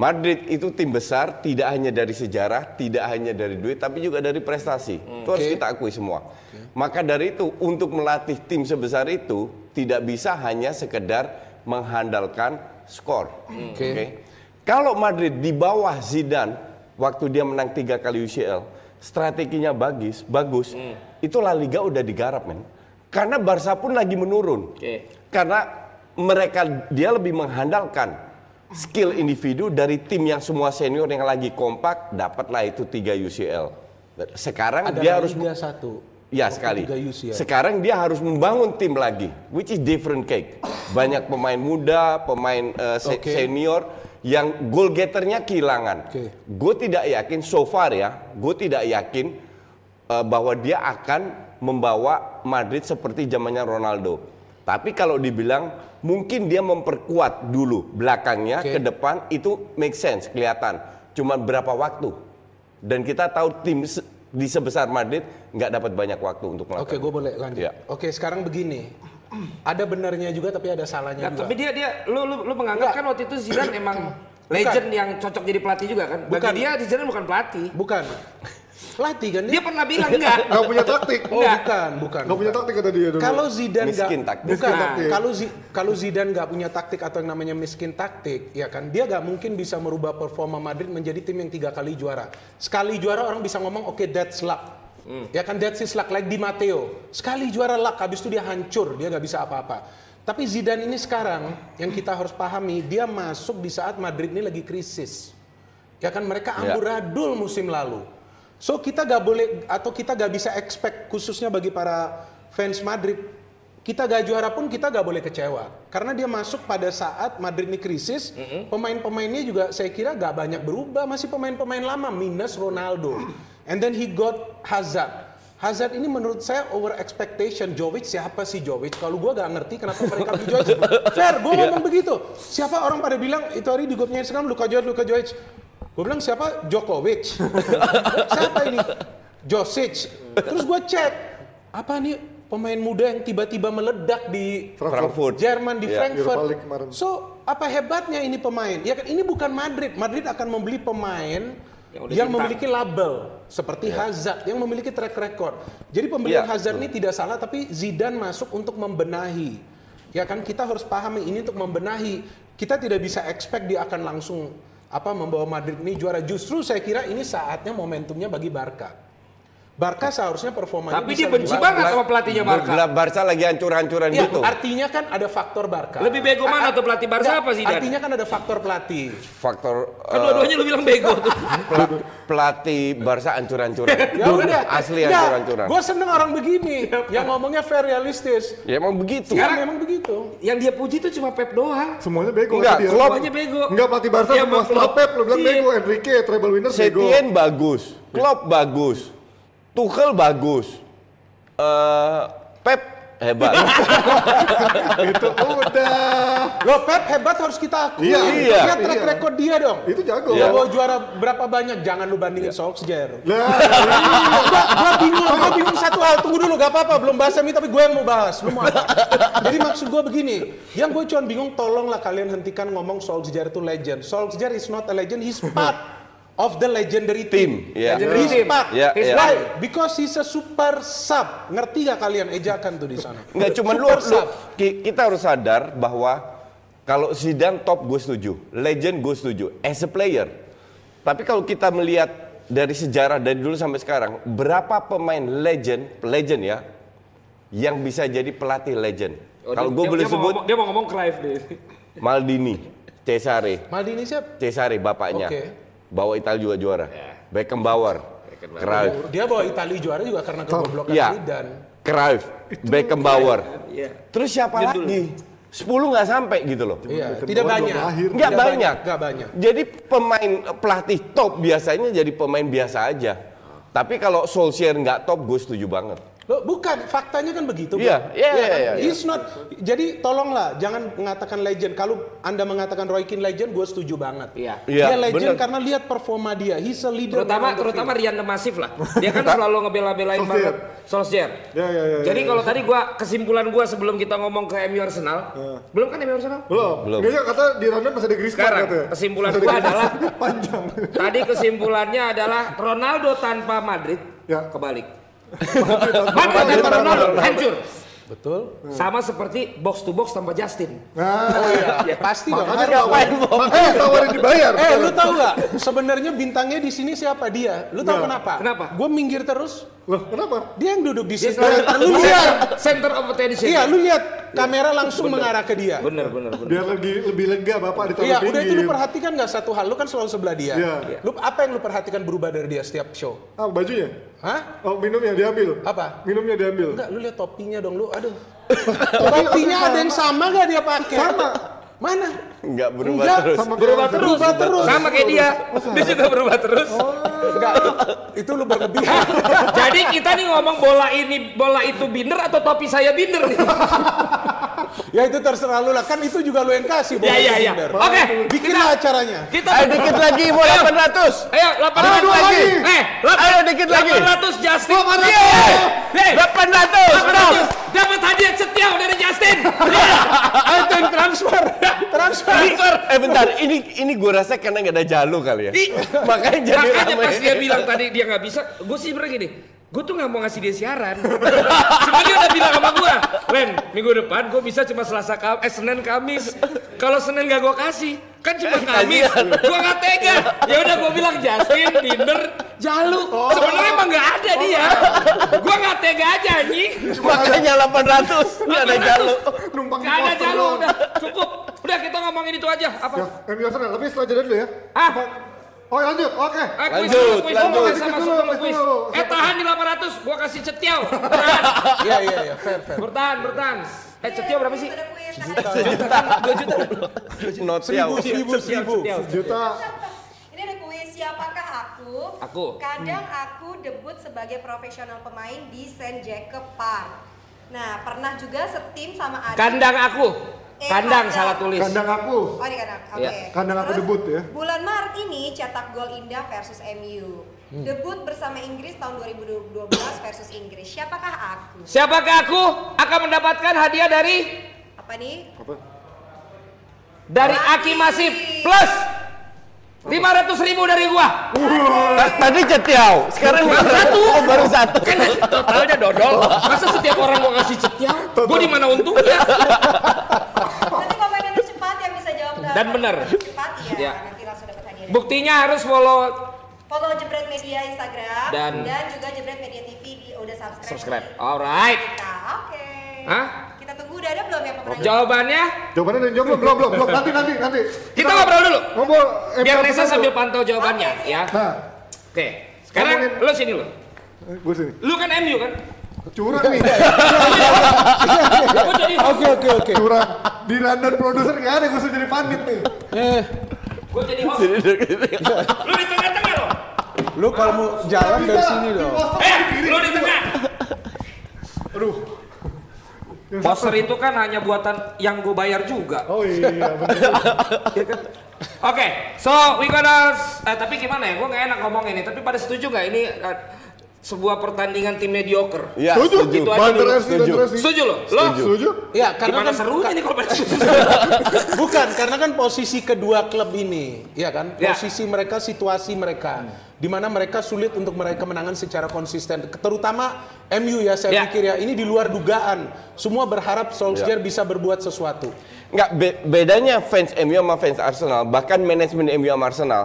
Madrid itu tim besar tidak hanya dari sejarah, tidak hanya dari duit, tapi juga dari prestasi. Itu harus kita akui semua. Maka dari itu untuk melatih tim sebesar itu tidak bisa hanya sekedar mengandalkan skor. Oke. Oke. Kalau Madrid di bawah Zidane waktu dia menang tiga kali UCL, strateginya bagus, bagus. Itu La Liga udah digarap men. Karena Barca pun lagi menurun. Oke. Karena mereka dia lebih mengandalkan skill individu dari tim yang semua senior yang lagi kompak dapatlah itu tiga UCL. Sekarang Ada dia harus satu. Ya sekali. Sekarang dia harus membangun tim lagi, which is different cake. Banyak pemain muda, pemain eh, se- Oke. senior yang goal getternya kehilangan. Oke. Gue tidak yakin so far ya, gue tidak yakin eh, bahwa dia akan membawa Madrid seperti zamannya Ronaldo. Tapi kalau dibilang mungkin dia memperkuat dulu belakangnya Oke. ke depan itu make sense kelihatan. Cuman berapa waktu? Dan kita tahu tim se- di sebesar Madrid nggak dapat banyak waktu untuk melakukan. Oke, gue boleh lanjut. Iya. Oke, sekarang begini. Ada benarnya juga tapi ada salahnya Nah, juga. tapi dia dia lu lu, lu menganggap Enggak. kan waktu itu Zidane emang legend yang cocok jadi pelatih juga kan? Bagi Bukan. dia Zidane bukan pelatih. Bukan. Pelatih kan Dia pernah bilang enggak. Gak punya taktik. Oh, Enggak. bukan, bukan. Gak punya taktik kata dia dulu. Kalau Zidane nggak Miskin taktik. bukan taktik. kalau Zi- kalau Zidane nggak punya taktik atau yang namanya miskin taktik, ya kan dia nggak mungkin bisa merubah performa Madrid menjadi tim yang tiga kali juara. Sekali juara orang bisa ngomong oke that's luck. Ya kan that's his luck like Di Matteo. Sekali juara luck habis itu dia hancur, dia nggak bisa apa-apa. Tapi Zidane ini sekarang yang kita harus pahami dia masuk di saat Madrid ini lagi krisis. Ya kan mereka Ya. amburadul musim lalu. So kita gak boleh atau kita gak bisa expect khususnya bagi para fans Madrid kita gak juara pun kita gak boleh kecewa. Karena dia masuk pada saat Madrid ini krisis pemain-pemainnya juga saya kira gak banyak berubah. Masih pemain-pemain lama minus Ronaldo. And then he got Hazard. Hazard ini menurut saya over expectation. Jovic siapa sih Jovic? Kalau gua gak ngerti kenapa mereka beli Jovic. Fair gua ngomong begitu. Siapa orang pada bilang itu hari di grupnya Instagram Luka Jovic Luka Jovic Gue bilang siapa? Djokovic. siapa ini? Josic. Terus gue cek, apa nih pemain muda yang tiba-tiba meledak di Frankfurt. Jerman di Iya. Frankfurt. So apa hebatnya ini pemain? Ya kan ini bukan Madrid. Madrid akan membeli pemain Yang yang cinta. memiliki label seperti Hazard yang memiliki track record. Jadi pembelian Iya, Hazard ini tidak salah tapi Zidane masuk untuk membenahi. Ya kan kita harus pahami ini untuk membenahi. Kita tidak bisa expect dia akan langsung apa membawa Madrid ini juara. Justru saya kira ini saatnya momentumnya bagi Barca. Barca seharusnya performanya Tapi bisa dia benci lebih banget sama pelatihnya Barca. Gelap Barca lagi hancur-hancuran Ya, gitu. artinya kan ada faktor Barca. Lebih bego mana tuh pelatih Barca apa Zidane? Artinya kan ada faktor pelatih. Faktor Kan eh, dua-duanya lu bilang bego tuh. pela- pelatih Barca hancur-hancuran. Ya udah. Asli hancur-hancuran. Gue seneng orang begini, yang ngomongnya fair realistis. Ya emang begitu. Ya memang begitu. Yang dia puji tuh cuma Pep doang. Semuanya bego. Enggak, dia. Klopp- Semuanya bego. Enggak pelatih Barca Iya, semua setelah. Pep lo bilang Iya. bego. Enrique treble winner bego. Setien bagus, Klopp bagus, Tuchel bagus, eh Pep hebat. itu udah. Lo Pep hebat harus kita akui. Iya. Iya. Lihat track Iya. record dia dong. Itu jago. Dia bawa juara berapa banyak? Jangan lu bandingin Solskjaer. Lah, gua, gua bingung, gua bingung satu hal. Tunggu dulu, gak apa-apa. Belum bahas ini, tapi gue yang mau bahas. Lu mau apa? Jadi maksud gue begini. Yang gue cuma bingung, tolonglah kalian hentikan ngomong Solskjaer itu legend. Solskjaer is not a legend, he's part of the legendary team. Iya. Legendary He's team. He's iya. why? Because he's a super sub. Ngerti gak kalian ejakan tuh di sana? Nggak cuma lu, lu- kita harus sadar bahwa kalau Zidane top gue setuju, legend gue setuju, as a player. Tapi kalau kita melihat dari sejarah dari dulu sampai sekarang, berapa pemain legend, legend ya, yang bisa jadi pelatih legend? Oh, kalau gue boleh dia mau sebut ngomong- dia mau ngomong Cruyff deh. Maldini, Cesare, Maldini siapa? Cesare bapaknya, Oke. Bawa Italia juga juara, Beckenbauer, Cruyff, Dia bawa Italia juara juga karena kegoblokan Iya. Zidane. Cruyff, Beckenbauer. Iya. Terus siapa lagi? 10 nggak sampai gitu loh. Iya, tidak banyak. Nggak Tidak banyak. Nggak banyak. Jadi pemain eh, pelatih top biasanya jadi pemain biasa aja. Tapi kalau Solskjaer nggak top, gue setuju banget. Loh, bukan, faktanya kan begitu. Bro. Iya, iya, kan? iya, iya. He's not. Jadi tolonglah jangan mengatakan legend. Kalau Anda mengatakan Roy Keane legend, gue setuju banget. Iya. Iya, dia legend bener. karena lihat performa dia. He's a leader. Terutama terutama. Rian Demasif lah. Dia kan selalu ngebela-belain Solskjaer. banget Solskjaer. Ya, ya, ya, Jadi ya, kalau tadi gua kesimpulan gua sebelum kita ngomong ke MU Arsenal, belum kan MU Arsenal? belum. Belum. Aja kata di London masih ada Griezmann Sekarang katanya. kesimpulan gua Griezmann. adalah panjang. tadi kesimpulannya adalah Ronaldo tanpa Madrid Ya. kebalik. Madrid tanpa Ronaldo hancur. Betul. Sama seperti box to box tanpa Justin. Nah, Ya, pasti dong. makanya tawarin, makanya tawarin dibayar. Eh, lu tahu gak? Sebenarnya bintangnya di sini siapa dia? Lu tahu kenapa? kenapa? Gue minggir terus. Loh, kenapa? Dia yang duduk di Dia sini. selalu Lu lihat. center of attention. Iya, lu lihat kamera langsung mengarah ke dia. Bener bener bener. Biar lebih lebih lega bapak ditaruh Iya, udah itu lu perhatikan nggak satu hal? Lu kan selalu sebelah dia. Iya. Lu apa yang lu perhatikan berubah dari dia setiap show? Ah, bajunya? Hah? Oh, minumnya diambil. Apa? Minumnya diambil. Enggak, lu lihat topinya dong lu. Aduh. topinya ada yang sama gak dia pakai? Sama. Mana? Nggak berubah Enggak, terus. Sama Berubah terus. Berubah terus. Sama kayak dia. Dia juga berubah terus. Enggak. Itu lu berlebihan. Jadi kita nih ngomong bola ini bola itu binder atau topi saya binder nih. Ya itu terserah lu lah. Kan itu juga lu yang kasih. Ya ya ya. Binder. Oke, Bikinlah acaranya. kita Ayo dikit lagi, mau 800. Ayo 800 Ayo, dua lagi. lagi. Eh, Ayo, dikit lagi. 800 Justin. 800. Yeay. Yeay. 800. 800. Dapat hadiah setiaw dari Justin. Ayo ten transfer. transfer. Transfer. Eh bentar, ini ini gue rasa karena nggak ada jalo kali ya. Makanya jadi Makanya pas dia bilang tadi dia nggak bisa, gue sih sebenernya gini, gue tuh nggak mau ngasih dia siaran. Cuma dia udah bilang sama gue, Len, minggu depan gue bisa cuma Selasa Kam eh Senin Kamis. Kalau Senin gak gue kasih, kan cuma Kamis. Gue nggak tega. Ya udah gue bilang Justin, Binder, Jalu. Sebenarnya emang nggak ada dia. Gue nggak tega aja anjing. Makanya 800. Nggak ada. Numpang di Gak ada Jalu, udah cukup. Udah kita ngomongin itu aja. Apa? Ya, Arsenal, tapi setelah jeda dulu ya. Ah. Oh lanjut, oke. Eh, kuis Lanjut, kuis lanjut. Kuis masuk dulu, dulu, kuis dulu. Eh tahan di 800, gua kasih cetiau. Iya iya iya. Fair fair. bertahan, bertahan. Eh cetiau berapa sih? Kuis, ada Dua juta. Not Seribu seribu seribu. Juta. Ini ada kuis siapakah aku? Aku. Kadang aku debut sebagai profesional pemain di St. Jacob Park. Nah, pernah juga setim sama Adi. Kandang aku. Eh, Kandang salah tulis. Kandang aku. Oh, di kandang. Oke. Iya. Kandang aku Terus, debut ya. Bulan Maret ini cetak gol indah versus MU. Hmm. Debut bersama Inggris tahun 2012 versus Inggris. Siapakah aku? Siapakah aku akan mendapatkan hadiah dari Apa nih? Apa? dari Aki Masif plus 500 ribu dari gua. Tadi cetiau, sekarang baru satu. Oh, baru satu. Kan totalnya dodol. Masa setiap orang gua kasih cetiau? Gua di mana untungnya? Nanti komen yang cepat yang bisa jawab ke- Dan benar. Cepat ya. Iya. Nanti langsung dapat hadiah. Buktinya harus follow Follow Jebret Media Instagram Dan- juga Jebret Media TV di udah subscribe. subscribe. Alright. Oke. Hah? Kita tunggu udah ada belum yang pemenang? Jawabannya Jawabannya dan jawab belum, belum, belum. Nanti, nanti, nanti. kita ngobrol dulu. Ngobrol. MU Biar Nesa sambil pantau jawabannya Oke, ya. Nah, Oke. Sekarang Ngomongin- lu sini lu. eh, gue sini. Lu kan MU kan? Curang nih. Gua jadi Oke oke oke. Curang. Di London produser nggak ada, gue jadi panit nih. Eh, gua jadi host. Lu di tengah-tengah lo. lu kalau mau jalan dari sini dong. Eh, lu di tengah. Aduh. Poster itu kan hanya buatan yang gue bayar juga. Oh iya, bener. Oke, so we gonna eh, tapi gimana ya? Gue nggak enak ngomong ini. Tapi pada setuju nggak ini eh, sebuah pertandingan tim mediocre? Ya, Setuju. setuju. Itu aja Banter dulu. FC, Banter FC. Setuju lo? Lo? Setuju? Ya, karena Gimana kan serunya ini kalau pada setuju? Bukan, karena kan posisi kedua klub ini, ya kan? Ya. Posisi mereka, situasi mereka, di mana mereka sulit untuk meraih kemenangan secara konsisten. Terutama MU ya, saya Ya. pikir ya, ini di luar dugaan. Semua berharap Solskjaer bisa berbuat sesuatu. Nggak, be- bedanya fans MU sama fans Arsenal, bahkan manajemen MU sama Arsenal.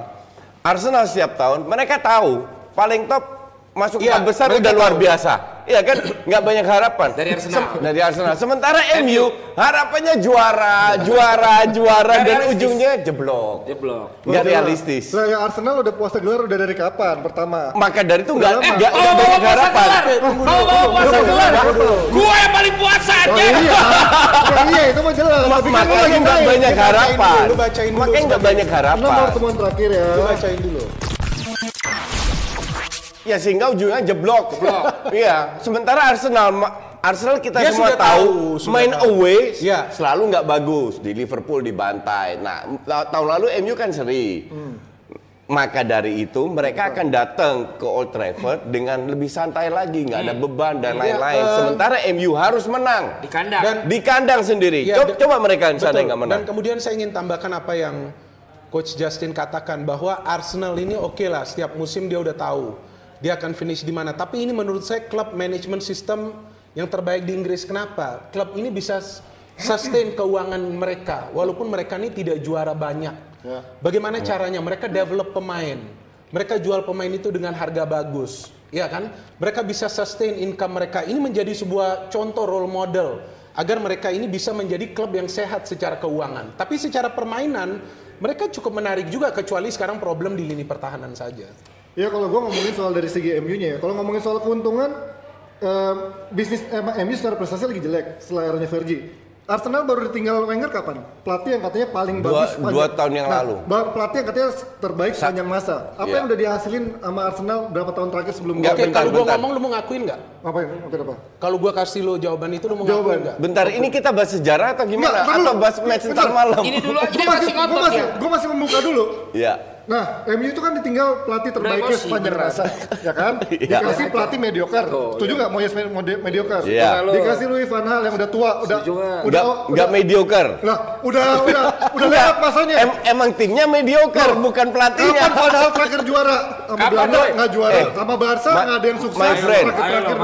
Arsenal setiap tahun, mereka tahu paling top masuk Iya, empat besar udah luar biasa. Iya kan? Nggak banyak harapan. Dari Arsenal. Sem- dari Arsenal. Sementara MU harapannya juara, juara, juara dan realistis. ujungnya jeblok. Jeblok. Nggak realistis. Lah ya Arsenal udah puasa gelar udah dari kapan? Pertama. Maka dari itu nggak Udah lama. nggak Oh, banyak puasa harapan. gelar. Oh, bawa puasa gelar. Gue yang paling puasa Oh aja. iya. ya, iya itu mah jelas. Kan Makanya nggak banyak harapan. dulu, lu bacain dulu Makanya nggak banyak mau harapan. pertemuan terakhir ya. Lu bacain dulu. Ya sehingga ujungnya jeblok. Iya. Sementara Arsenal Arsenal kita Dia semua tahu, tahu, main tahu. away Iya. selalu nggak bagus di Liverpool dibantai. Nah ta- tahun lalu MU kan seri. Maka dari itu mereka akan datang ke Old Trafford dengan lebih santai lagi, nggak ada beban dan lain-lain. eh, Sementara MU harus menang Di kandang. Dan di kandang sendiri. Iya, coba, coba mereka yang sana nggak menang. Dan kemudian saya ingin tambahkan apa yang Coach Justin katakan bahwa Arsenal ini oke lah setiap musim dia udah tahu dia akan finish di mana. Tapi ini menurut saya klub manajemen sistem yang terbaik di Inggris. Kenapa? Klub ini bisa sustain keuangan mereka walaupun mereka ini tidak juara banyak. Bagaimana caranya? Mereka develop pemain. Mereka jual pemain itu dengan harga bagus. Ya kan? Mereka bisa sustain income mereka. Ini menjadi sebuah contoh role model agar mereka ini bisa menjadi klub yang sehat secara keuangan. Tapi secara permainan mereka cukup menarik juga kecuali sekarang problem di lini pertahanan saja. Ya kalau gua ngomongin soal dari segi MU-nya ya. Kalau ngomongin soal keuntungan em, bisnis eh, MU secara prestasi lagi jelek setelah eranya Fergie. Arsenal baru ditinggal Wenger kapan? Pelatih yang katanya paling Dua- bagus dua tahun yang Nah, lalu. Pelatih yang katanya terbaik sepanjang masa. Apa Iya. yang udah dihasilin sama Arsenal berapa tahun terakhir sebelum Oke, bentar, kalau gua ngomong lu mau ngakuin nggak? Apa yang apa apa? Kalau gua kasih lu jawaban itu lu mau Jawaban. ngakuin nggak? Bentar, ini kita bahas sejarah atau gimana? Nggak, atau bahas match ntar malam? Ini dulu aja Gue dia masih, gua ngotot masih, ya. gua masih membuka dulu. Ya. Nah, MU itu kan ditinggal pelatih terbaiknya emosi, sepanjang beneran. masa, ya kan? Iya. Dikasih pelatih mediocre. Setuju nggak Moyes med- mode- mediocre? Iya. Dikasih Louis van Gaal yang udah tua, udah Setuju nggak? udah Nggak, udah, nggak mediocre. Lah, udah udah udah lewat masanya. Em- emang timnya mediocre, bukan pelatihnya. Kapan Van Gaal terakhir juara? Sama Kapan, Belanda nggak juara, Eh, sama Barca nggak ada yang sukses. my friend.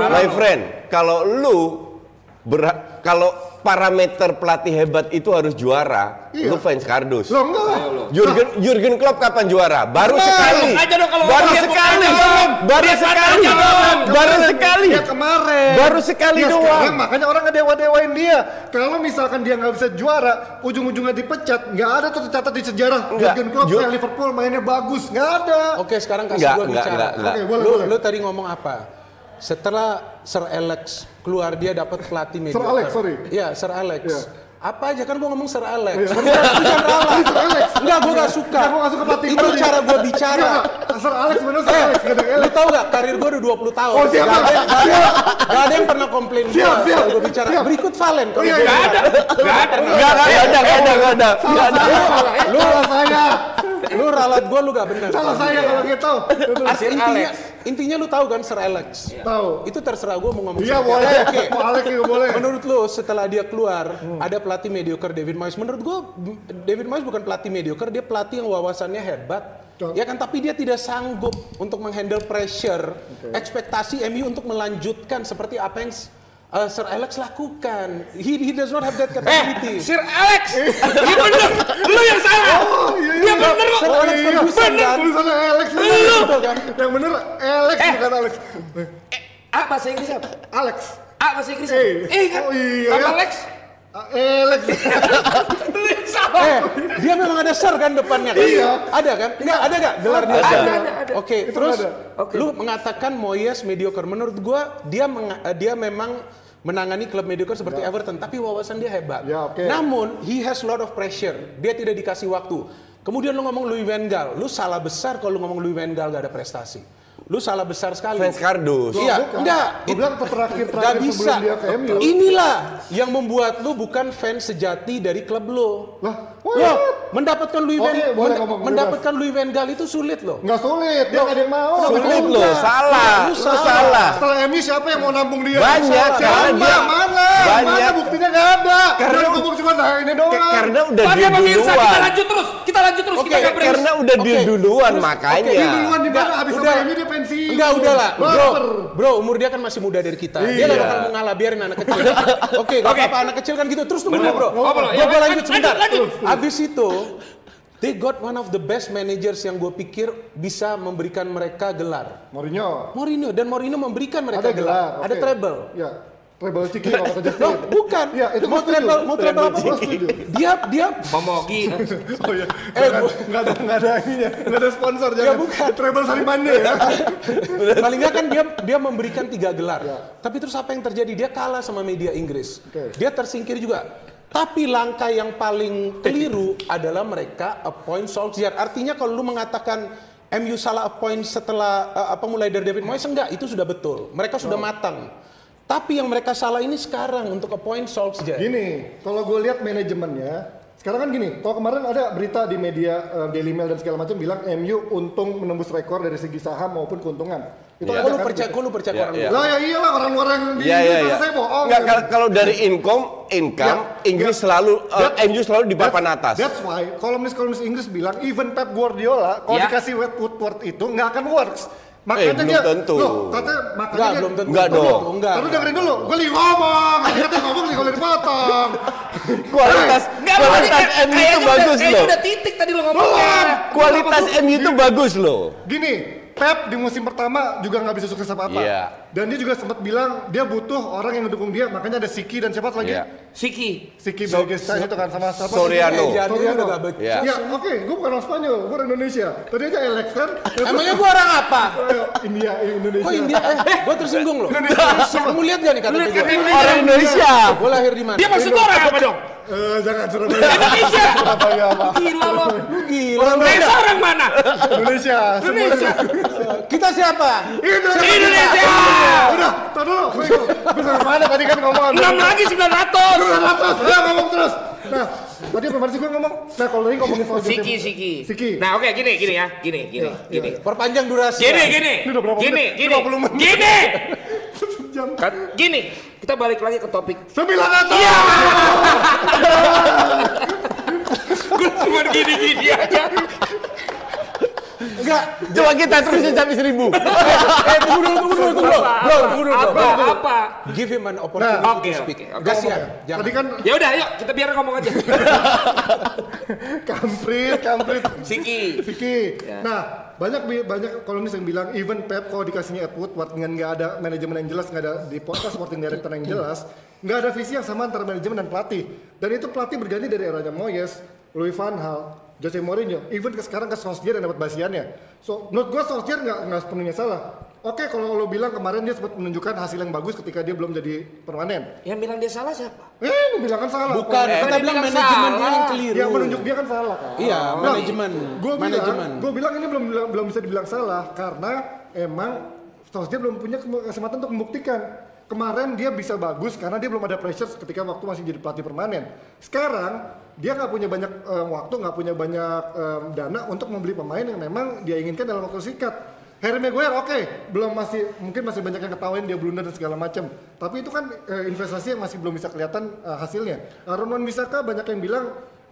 My friend, kalau lu kalau parameter pelatih hebat itu harus juara, Iya. lu fans kardus. Loh enggak lah. Jurgen Jurgen Klopp kapan juara? Baru Nah, sekali. aja dong kalau baru sekali. dong. Baru Dia sekali. dong. Baru sekali. Ya kemarin. Baru sekali Ya, doang. sekarang makanya orang ngedewa-dewain dia. Kalau misalkan dia nggak bisa juara, ujung-ujungnya dipecat, nggak ada tuh tercatat di sejarah. Enggak. Jurgen Klopp Liverpool mainnya bagus, nggak ada. Oke, sekarang kasih Enggak, gua enggak, bicara. enggak, enggak. Oke, boleh, lu, boleh. lu tadi ngomong apa? Setelah Sir Alex keluar dia dapat pelatih mediocre. Alex, sorry. Iya, Sir Alex. Iya. Apa aja kan gua ngomong Sir Alex. Iya. Bukan Sir Alex. Sir Alex. Enggak, gua gak suka. Enggak, gua nggak suka pelatih Itu cara gua bicara. Enggak, Sir Alex bener Sir Eh, Alex, gak ada lu Alex. tau gak karir gue udah 20 tahun Oh, siap, gak, ada, siap. gak, ada, gak ada yang pernah komplain gue Siap, siap. gue bicara Siap. berikut Valen kalau iya, gua iya. bicara. Gak ada. Enggak, enggak ada, enggak ada, enggak ada. Enggak ada. Lu salah saya. lu ralat gue lu gak benar Salah saya kalau gitu. Intinya, intinya lu tahu kan Sir Alex Tahu. itu terserah gue mau ngomong Iya boleh. Oke. Alex juga boleh. Menurut lu setelah dia keluar ada pelatih mediocre David Moyes. Menurut gua m- David Moyes bukan pelatih mediocre, dia pelatih yang wawasannya hebat. Betul. Ya kan tapi dia tidak sanggup untuk menghandle pressure, ekspektasi MU untuk melanjutkan seperti apa yang uh, Sir Alex lakukan. He, he does not have that Eh, capability. Sir Alex, dia bener, lu yang salah. Oh, iya, iya. Dia bener kok. Sir Oh Alex iya, Ferguson bener. kan? Tulisannya Alex. Lu betul kan? Yang bener Alex Eh. bukan Alex. Eh, A bahasa Inggris apa? Alex. A bahasa Inggris apa? Eh. Eh kan? Oh, iya, Sama ya. Alex. Alex. Salah. Eh, dia memang ada Sir kan depannya kan? Iya. Ada kan? Enggak, ada enggak gelar dia? Ada, ada, ada. Oke, Itu terus ada. lu mengatakan Moyes mediocre. Menurut gua dia eh, dia memang menangani klub mediocre seperti Everton, tapi wawasan dia hebat. Ya, oke. Namun he has lot of pressure. Dia tidak dikasih waktu. Kemudian lu ngomong Louis van Gaal, lu salah besar kalau lu ngomong Louis van Gaal gak ada prestasi. lu salah besar sekali. Fans kardus. Iya, enggak. Gua bilang terakhir terakhir bisa. sebelum dia ke MU. Inilah yang membuat lu bukan fans sejati dari klub lu. Lah, Loh, what? mendapatkan Louis Van ngomong, bebas. mendapatkan Louis Van Gaal itu sulit loh. Nggak sulit, dia nggak ada yang mau. Sulit loh, salah. Lu salah. salah. Setelah MU siapa yang mau nambung dia? Banyak, Siapa? karena dia- mana? banyak. Mana buktinya nggak ada? Karena- Dia ngomong cuma nah ini doang. Karena udah di dia pemirsa, kita duluan. lanjut terus. Kita lanjut terus, Oke, kita nggak break. Karena udah di duluan Terus, makanya. Dia duluan di mana? Enggak, Abis udah. sama MU dia pensiun. Enggak udah lah, bro. Bro, umur dia kan masih muda dari kita. Dia nggak Iya. bakal mengalah biarin anak kecil. Oke, nggak Oke. apa-apa anak kecil kan gitu. Terus tunggu dulu, bro. Gua, Ya, lanjut, sebentar. Abis itu, they got one of the best managers yang gue pikir bisa memberikan mereka gelar. Mourinho. Mourinho dan Mourinho memberikan mereka Ada gelar. Ada oke. treble. Ya. Treble Ciki kalau kata Justin. Loh, bukan. Iya, itu mau treble, mau treble apa? Setuju. Dia dia Momogi. Oh iya. Eh, nggak ada nggak ada ininya, nggak ada sponsor jangan. bukan. Treble Sarimande ya. paling nggak kan dia dia memberikan tiga gelar. Tapi terus apa yang terjadi? Dia kalah sama media Inggris. Oke. Dia tersingkir juga. Tapi langkah yang paling keliru adalah mereka appoint Solskjaer. Artinya kalau lu mengatakan MU salah appoint setelah eh, apa mulai dari David Moyes enggak, itu sudah betul. Mereka sudah matang. Tapi yang mereka salah ini sekarang untuk appoint Solskjaer. Gini, kalau gue lihat manajemennya, sekarang kan gini, kalau kemarin ada berita di media eh, Daily Mail dan segala macam bilang MU untung menembus rekor dari segi saham maupun keuntungan. Itu Iya. ada Kok lu kan percaya, gitu. lu percaya Iya, orang iya. luar? Lah ya iyalah orang-orang yang di Iya iya Inggris iya. saya bohong. Nggak, kalau, kalau dari income, income Ya, Inggris ya. selalu uh, That- MU selalu di papan That's- atas. That's why kolumnis-kolumnis Inggris bilang even Pep Guardiola kalau Ya. dikasih Wet Woodward itu nggak akan works. Makanya Eh, belum dia, tentu. Loh, katanya makanya Enggak, dia, belum tentu. Enggak dong. Enggak. Tapi dengerin dulu, gue lagi ngomong, katanya ngomong nih kalau dipotong. Kualitas Enggak, lo tadi kualitas kayak- MU itu udah- bagus kayaknya loh. udah titik tadi lo ngomongnya. Kualitas MU itu bagus loh. Gini, Pep di musim pertama juga nggak bisa sukses apa-apa. Iya. Dan dia juga sempat bilang dia butuh orang yang mendukung dia, makanya ada Siki dan siapa lagi? Iya. Siki. Siki So- Belgestan itu kan sama siapa? Soriano. Eh, Soriano. Iya. Ya, oke, gue bukan orang Spanyol, gue orang Indonesia. Tadi aja Alex kan? Emangnya gua orang apa? India, Indonesia. Kok India? Eh, gua tersinggung loh. Kamu lihat gak nih kata? KTP-nya? Orang Indonesia. Gua lahir di mana? Dia maksud lo orang apa dong? Eh, jangan Surabaya. Indonesia. Surabaya apa? Gila lo. Lu gila. Orang lu. Desa orang mana? Indonesia. Indonesia. Kita siapa? Indonesia. Udah, tar dulu. Gue sampai mana tadi kan ngomong. Enam lagi 900. Udah atas, udah ngomong terus. Nah, tadi apa sih gue ngomong? Nah, kalau tadi ngomongin soal Siki, Siki. Siki. Nah, oke gini, gini ya. Gini, gini, gini. Perpanjang durasi. Gini, gini. Ini udah berapa Gini, menit? gini. 50 menit. Gini. Jam Kan, gini. Kita balik lagi ke topik. 900. Iya. Gue cuma gini-gini aja. Enggak. Coba kita terusin sampai seribu. Eh, tunggu dulu, tunggu dulu, tunggu dulu. Bro, tunggu dulu, bro. Apa? Tunggu dulu. Apa? Give him an opportunity Nah, oke, to speak. oke, oke. Kasihan. Jangan. Tadi kan Ya udah, yuk kita biar ngomong aja. kamprit, kamprit. Siki. Siki. Ya. Nah, banyak banyak kolomnis yang bilang even Pep kalau dikasihnya Woodward dengan nggak ada manajemen yang jelas, nggak ada di podcast sporting director yang jelas, nggak ada visi yang sama antara manajemen dan pelatih. Dan itu pelatih berganti dari eranya Moyes, Louis van Gaal, Jose Mourinho, even ke sekarang ke Solskjaer yang dapat basiannya. So, menurut gua Solskjaer nggak nggak sepenuhnya salah. Oke, kalau lo bilang kemarin dia sempat menunjukkan hasil yang bagus ketika dia belum jadi permanen. Yang bilang dia salah siapa? Eh, lo bilang kan salah. Bukan, Kalau- kita dia bilang manajemen dia yang keliru. yang menunjuk dia kan salah kan. Iya, Nah, manajemen. Gue bilang, gue bilang ini belum belum- bisa dibilang salah karena emang Solskjaer belum punya kesempatan untuk membuktikan. Kemarin dia bisa bagus karena dia belum ada pressure ketika waktu masih jadi pelatih permanen. Sekarang dia nggak punya banyak em, waktu, nggak punya banyak em, dana untuk membeli pemain yang memang dia inginkan dalam waktu singkat. Harry Maguire oke, belum masih mungkin masih banyak yang ketahuin dia blunder dan segala macam. Tapi itu kan eh, investasi yang masih belum bisa kelihatan eh, hasilnya. Aaron Wan Bisaka banyak yang bilang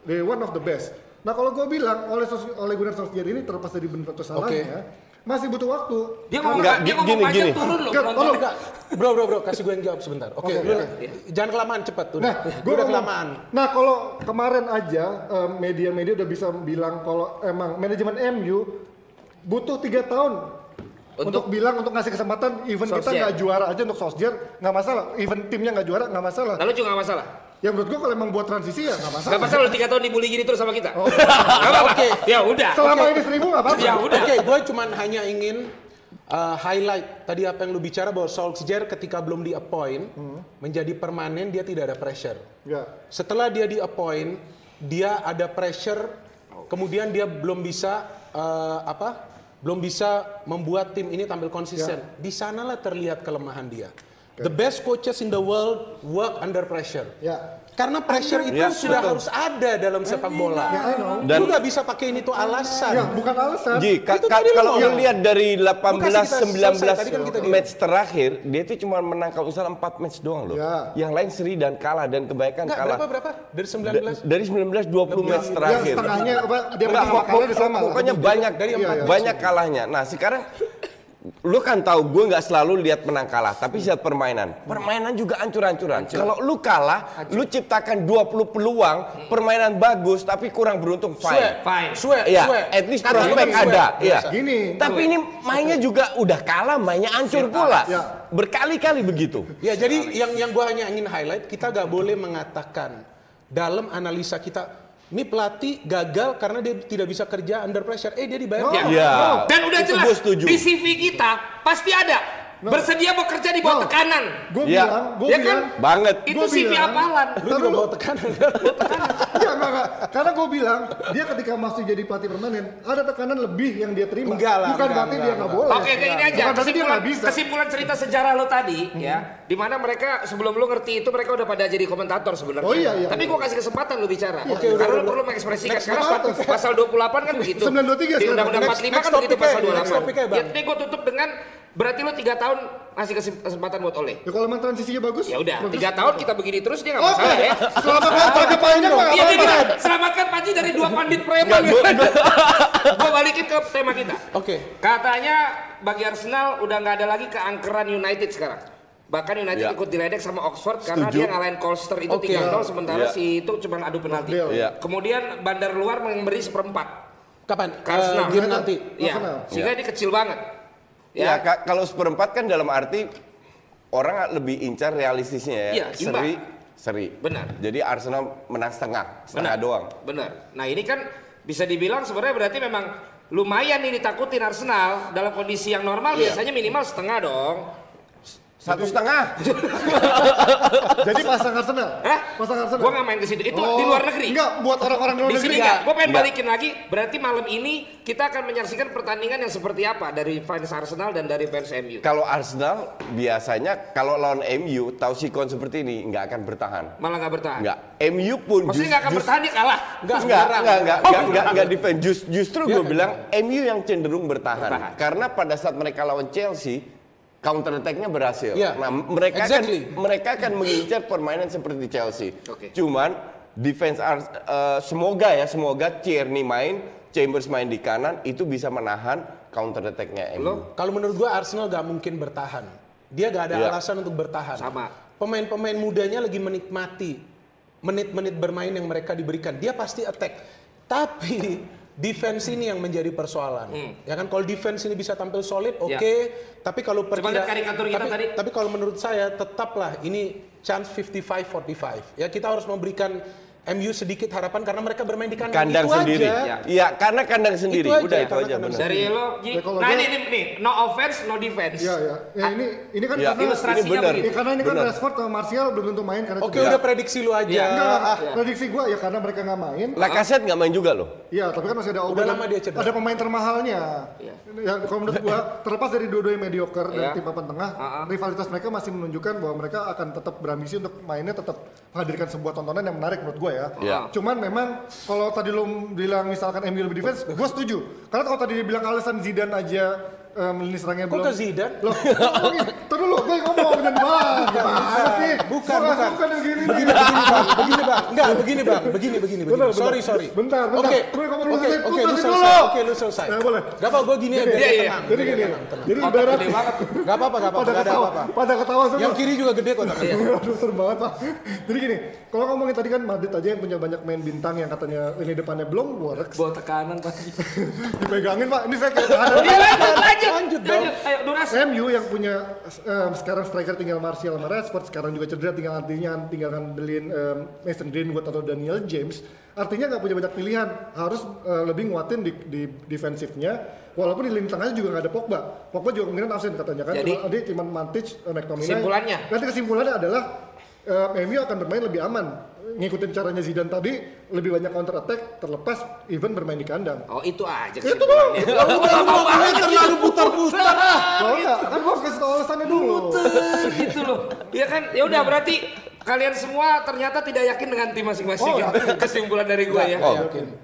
they one of the best. Nah kalau gue bilang oleh oleh Gunnar Solskjaer ini terlepas dari benar atau salahnya, masih butuh waktu. Dia ngomong, Enggak, dia ngomong gini, aja gini. turun loh. Enggak. Bro, bro, bro, kasih gue yang jawab sebentar. Oke, Oke, lu oke. jangan kelamaan cepet tuh. Nah, gue udah kelamaan. Nah, kalau kemarin aja em, media-media udah bisa bilang kalau emang manajemen MU butuh tiga tahun untuk, bilang untuk ngasih kesempatan even kita nggak juara aja untuk Solskjaer nggak masalah even timnya nggak juara nggak masalah Lalu juga gak masalah. Ya menurut gua kalau emang buat transisi ya nggak masalah Gak masalah lo tiga tahun dibully gini terus sama kita. Gak apa-apa. Oke. Ya udah. selama ini seribu nggak apa-apa Ya udah. Oke, gue cuman hanya ingin uh, highlight tadi apa yang lu bicara bahwa Solskjaer ketika belum di appoint menjadi permanen dia tidak ada pressure. ya Setelah dia di appoint, dia ada pressure, kemudian dia belum bisa uh, apa belum bisa membuat tim ini tampil konsisten. Di sanalah terlihat kelemahan dia. The best coaches in the world work under pressure. Ya. Karena pressure itu Ya, sudah betul. harus ada dalam sepak bola. Ya, I know. Dan lu nggak bisa pakai ini tuh alasan. Ya, bukan alasan. Ji, ka- Itu ka- kalau lu lihat dari Lu kasih 18 kita selesai, tadi kan kita 19 di- match terakhir, dia itu cuma menang kalau misalnya 4 match doang loh. Ya. Yang lain seri dan kalah dan kebanyakan Enggak, kalah. berapa berapa? Dari Da- 19 dari 19 20 match Ya, terakhir. setengahnya apa dia Enggak, pertama pok- kali pok- sama lah. pokoknya banyak Dari empat banyak kalahnya. Nah, sekarang lu kan tahu gue nggak selalu lihat menang kalah, tapi lihat permainan. Permainan juga ancur-ancuran. Kalau lu kalah, lu ciptakan 20 peluang, permainan bagus tapi kurang beruntung fine. Fine. sweat, Iya, sweat. at least Kata prospek kan ada. Iya. Gini, Tapi ini mainnya juga udah kalah, mainnya hancur pula. Ya. Berkali-kali begitu. Ya jadi yang yang gua hanya ingin highlight kita gak boleh mengatakan dalam analisa kita ini pelatih gagal karena dia tidak bisa kerja under pressure. Eh dia dibayar. Ya. Iya. Dan udah Itu jelas di CV kita pasti ada bersedia bekerja di bawah No. tekanan. Gue Ya. bilang, gue Ya kan? bilang, Banget. Itu Gua CV bilang- apalan. Lu Ntar juga dulu. bawa tekanan. Enggak, enggak, enggak. Karena gue bilang, dia ketika masih jadi pelatih permanen, ada tekanan lebih yang dia terima. Enggak lah, Bukan enggak, berarti enggak, dia nggak enggak. boleh. Oke, kayak ini aja. Bukan dia Kesimpulan, nggak bisa. kesimpulan cerita sejarah lo tadi, ya, di mana mereka sebelum lo ngerti itu mereka udah pada jadi komentator sebenarnya. Oh, iya, iya, Tapi iya. gue kasih kesempatan lo bicara. Oke, udah, Karena lo udah. perlu mengekspresikan. Karena pasal 28 kan begitu. 923 Di. Undang-Undang Next- 45 next kan begitu pasal next 28. topiknya, Bang. Ya, ini gue tutup dengan berarti lo tiga tahun masih kesempatan buat oleh. Ya kalau emang transisinya bagus. Ya udah, bagus. tiga tahun kita begini terus dia nggak Oke, masalah ya. selamat datang ke panjang mah. Iya, selamatkan Panji dari dua pandit preman. Gue balikin ke tema kita. Oke. Katanya bagi Arsenal udah nggak ada lagi keangkeran United sekarang. Bahkan United Ya. ikut diledek sama Oxford karena Setuju. dia ngalahin Colster itu Oke. 3-0 sementara Ya. si itu cuma adu penalti. Ya. Kemudian bandar luar memberi seperempat Kapan? ke Arsenal. Eh, game nanti. Iya. Arsenal. Sehingga ini kecil banget. Ya, ka- kalau seperempat kan dalam arti orang lebih incar realistisnya ya. Iya, imbang. seri, seri. Benar. Jadi Arsenal menang setengah, setengah Benar. doang. Benar. Nah ini kan bisa dibilang sebenarnya berarti memang lumayan nih ditakutin Arsenal dalam kondisi yang normal Iya. biasanya minimal setengah dong. Satu setengah. Jadi pasang Arsenal. Hah? Pasang Arsenal. Gua nggak main ke situ. Itu di luar negeri. Oh, Enggak, buat orang-orang di luar Di negeri. sini enggak. Gue pengen Enggak. balikin lagi. Berarti malam ini kita akan menyaksikan pertandingan yang seperti apa dari fans Arsenal dan dari fans MU. Kalau Arsenal biasanya kalau lawan MU tahu sikon seperti ini nggak akan bertahan. Malah nggak bertahan. Nggak. MU pun Maksudnya nggak akan bertahan dia kalah. Enggak, Enggak, enggak, enggak, enggak, Oh, enggak, enggak, defend. Just- justru gue kan? bilang MU yang cenderung bertahan. Bertahan. Karena pada saat mereka lawan Chelsea, counter attack-nya berhasil. Iya. Nah, mereka Exactly. kan mereka akan mengincar permainan seperti Chelsea. Oke. Cuman defense eh, semoga ya, semoga Tierney main, Chambers main di kanan itu bisa menahan counter attack-nya MU. Kalau menurut gua Arsenal gak mungkin bertahan. Dia gak ada Iya. alasan untuk bertahan. Sama. Pemain-pemain mudanya lagi menikmati menit-menit bermain yang mereka diberikan. Dia pasti attack. Tapi defense ini yang menjadi persoalan. Ya kan kalau defense ini bisa tampil solid, oke. Ya. Tapi kalau perkira- tapi, tadi. tapi kalau menurut saya tetaplah ini chance 55-45. Ya kita harus memberikan MU sedikit harapan karena mereka bermain di kandang. Kandang Itu sendiri. aja. Iya, karena kandang sendiri. aja, Udah itu karena aja benar. Dari lo. Ya, Nah ini, ini, nih, no offense, no defense. Iya, iya. Ya, ini ini kan Ya, karena ilustrasinya ini benar. Ya, karena ini kan. Rashford sama Martial belum tentu main karena Oke cedera. udah prediksi lu aja. Iya. Enggak. Ah, prediksi gua ya karena mereka nggak main. Lacazette nggak main juga loh. Iya, tapi kan masih ada Udah lama dia cedera. Ada pemain termahalnya. Iya. Ya, kalau menurut gua terlepas dari dua-duanya mediocre Iya. dan tim papan tengah, Ah, ah. rivalitas mereka masih menunjukkan bahwa mereka akan tetap berambisi untuk mainnya tetap menghadirkan sebuah tontonan yang menarik menurut gua ya. Iya. Cuman memang kalau tadi lu bilang misalkan MU lebih defense, gua setuju. Karena kalau tadi dibilang alasan Zidane aja em, lini serangnya Kok belum ke Zidane? Loh. Tunggu dulu, gue ngomong dan bang, gimana sih? Bukan, Gua bukan. suka yang gini Begini, begini bang, begini bang, enggak, begini bang, begini, begini, begini. Bentar, sorry, sorry. Bentar, bentar. Oke, oke, oke, Lu selesai oke, lu selesai. Ya, boleh. Gak apa, gue gini aja, Iya, iya. tenang. Jadi biar gini, tenang. jadi ibarat gede banget. Gak apa-apa, gak apa-apa, pada gak ada ketawa, apa-apa. pada ketawa semua. Yang kiri juga gede kok tapi. Aduh serem banget pak. Jadi gini, kalau ngomongin tadi kan Madrid aja yang punya banyak main bintang yang katanya lini depannya belum works. Bawa tekanan pasti. Dipegangin pak, ini saya kayak ada. Iya lanjut, lanjut. Lanjut. Ayo durasi. MU yang punya em, sekarang striker tinggal Martial sama Rashford sekarang juga cedera tinggal artinya tinggal ngandelin em, Mason Greenwood atau Daniel James. Artinya nggak punya banyak pilihan harus eh, lebih nguatin di, di defensifnya walaupun di lini tengahnya juga nggak ada Pogba. Pogba juga kemungkinan absen katanya kan Jadi- cuma dia cuma Mantic eh, McTominay. Kesimpulannya? nanti kesimpulannya adalah eh, MU akan bermain lebih aman ngikutin caranya Zidane tadi lebih banyak counter attack terlepas even bermain di kandang. Oh itu aja Itu doang. kesimpulannya. Lu udah ngomongnya terlalu putar-putar ah. Kalau enggak, kan gua kasih tau alasannya dulu. gitu loh. Ya kan, ya udah berarti kalian semua ternyata tidak yakin dengan tim masing-masing. Oh, ya. Kesimpulan dari gue ya. Oh.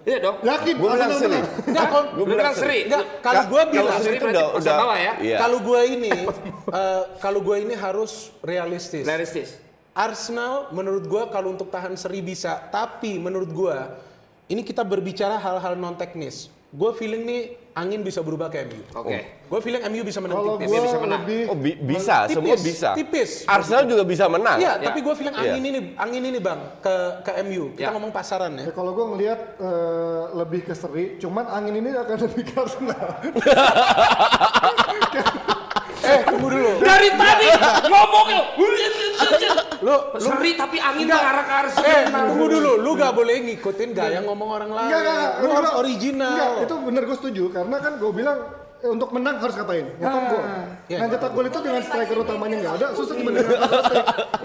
Iya dong. Yakin, Gue bilang seri. menang. Enggak, Lu bilang seri. enggak, kalau Ka- gua kalau bilang seri seri itu udah persen udah bawah ya? Iya. kalau gua ini eh, kalau gua ini harus realistis. Realistis. Arsenal menurut gua kalau untuk tahan seri bisa, tapi menurut gua ini kita berbicara hal-hal non teknis. Gua feeling nih angin bisa berubah ke MU. Oke. Gua feeling MU bisa menang Kalau tipis. gua bisa menang. lebih Oh bi- bisa, Tipis, semua bisa. tipis. Arsenal juga bisa menang. Iya, Ya. tapi gue feeling angin Iya. ini, angin ini bang ke ke MU. Kita Ya. ngomong pasaran ya. Ya kalau gue ngelihat eh, lebih ke seri, cuman angin ini akan lebih ke Arsenal. Eh, tunggu dulu. Dari tadi ngomongnya. Lu, Seri tapi angin Enggak. mengarah ke Arsenal. eh, tunggu dulu. Lu gak boleh ngikutin gaya ngomong orang lain. Enggak, enggak, Lu enggak. harus original. Enggak, itu bener gue setuju karena kan gue bilang eh, untuk menang harus ngapain? Nyetak gol. Iya. Nah, nyetak gol itu dengan striker utamanya nggak ada, susah gimana.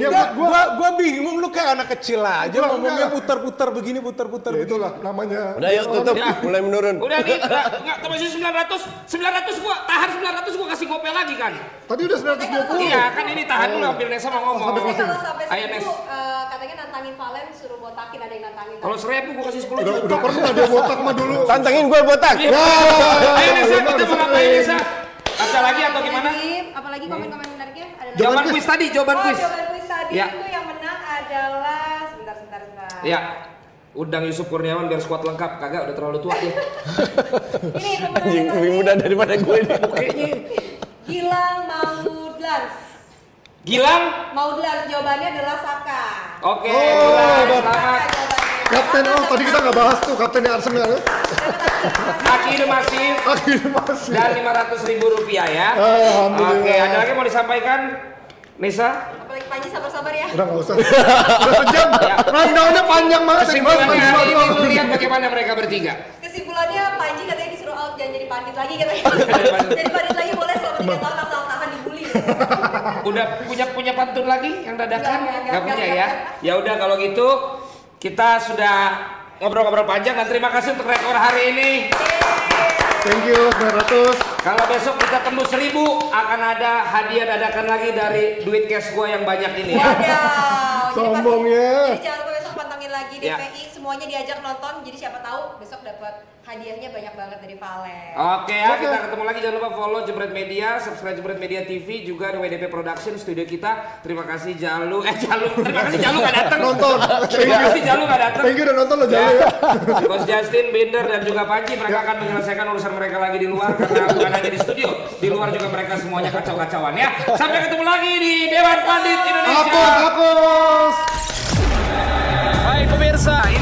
Ya buat gue, gua, gua bingung lu kayak anak kecil aja Enggak, ngomongnya putar-putar begini, putar-putar ya itulah namanya. Udah yuk tutup, mulai menurun. Udah nih, enggak, enggak, masih 900, 900 gua tahan 900 gua kasih gope lagi kan. Tadi udah 920. Iya, kan ini tahan dulu hampir Nesa mau ngomong. Sampai Tapi kalau sampai Ayo, seribu, Nes. eh, katanya nantangin Valen suruh botakin ada yang nantangin. Kalau seribu gua kasih 10 Udah, juta. udah pernah dia botak mah dulu. Tantangin gue botak. Iya. Ayo Nesa, Udah, kita udah mau ngapain. Nesa? Baca lagi atau gimana? Apalagi, apalagi komen-komen menariknya ada. Jawaban kuis tadi, jawaban oh, kuis. jawaban kuis tadi Ya. itu yang menang adalah sebentar sebentar sebentar. Ya. Undang Yusuf Kurniawan biar squad lengkap. Kagak udah terlalu tua dia. Ini Anjing lebih muda daripada gue ini. Kayaknya Gilang Maudlans. Gilang. Maudlans jawabannya adalah Saka. Oke, Oh, Gilang, Bapak. selamat. Kapten, oh tadi kita nggak bahas tuh kaptennya Arsenal. Aki masih Akhirnya masih. dan 500 ribu rupiah ya. Alhamdulillah. Oke, ada lagi mau disampaikan? Nisa? Apalagi Panji sabar-sabar ya. Udah nggak usah. Udah sejam. Rundownnya panjang banget. Kesimpulannya panjang hari ini lu lihat bagaimana mereka bertiga. Kesimpulannya Panji katanya disuruh out jangan jadi pandit lagi katanya. jadi pandit lagi boleh selama 3 tahun asal tahan dibully. Udah punya punya pantun lagi yang dadakan? Nggak, nggak, Nggak punya nggak, ya? Ya udah kalau gitu kita sudah ngobrol-ngobrol panjang dan terima kasih untuk rekor hari ini. Thank you 900. Kalau besok kita tembus seribu akan ada hadiah dadakan lagi dari duit cash gua yang banyak ini ya. Waduh. jadi Sombong ya. Jadi jangan lupa lagi Ya. Semuanya diajak nonton. Jadi siapa tahu besok dapat hadiahnya banyak banget dari Valen. Oke ya, kita ketemu lagi. Jangan lupa follow Jebret Media, subscribe Jebret Media TV, juga ada WDP Production studio kita. Terima kasih Jalu, eh Jalu, terima kasih Jalu nggak datang. Nonton. Terima kasih Jalu nggak datang. Thank you udah nonton lo jangan ya. Coach Justin, Binder dan juga Panji mereka akan menyelesaikan urusan mereka lagi di luar karena bukan hanya di studio, di luar juga mereka semuanya kacau-kacauan ya. Sampai ketemu lagi di Dewan Pandit Indonesia. Aku, aku. Vai começar!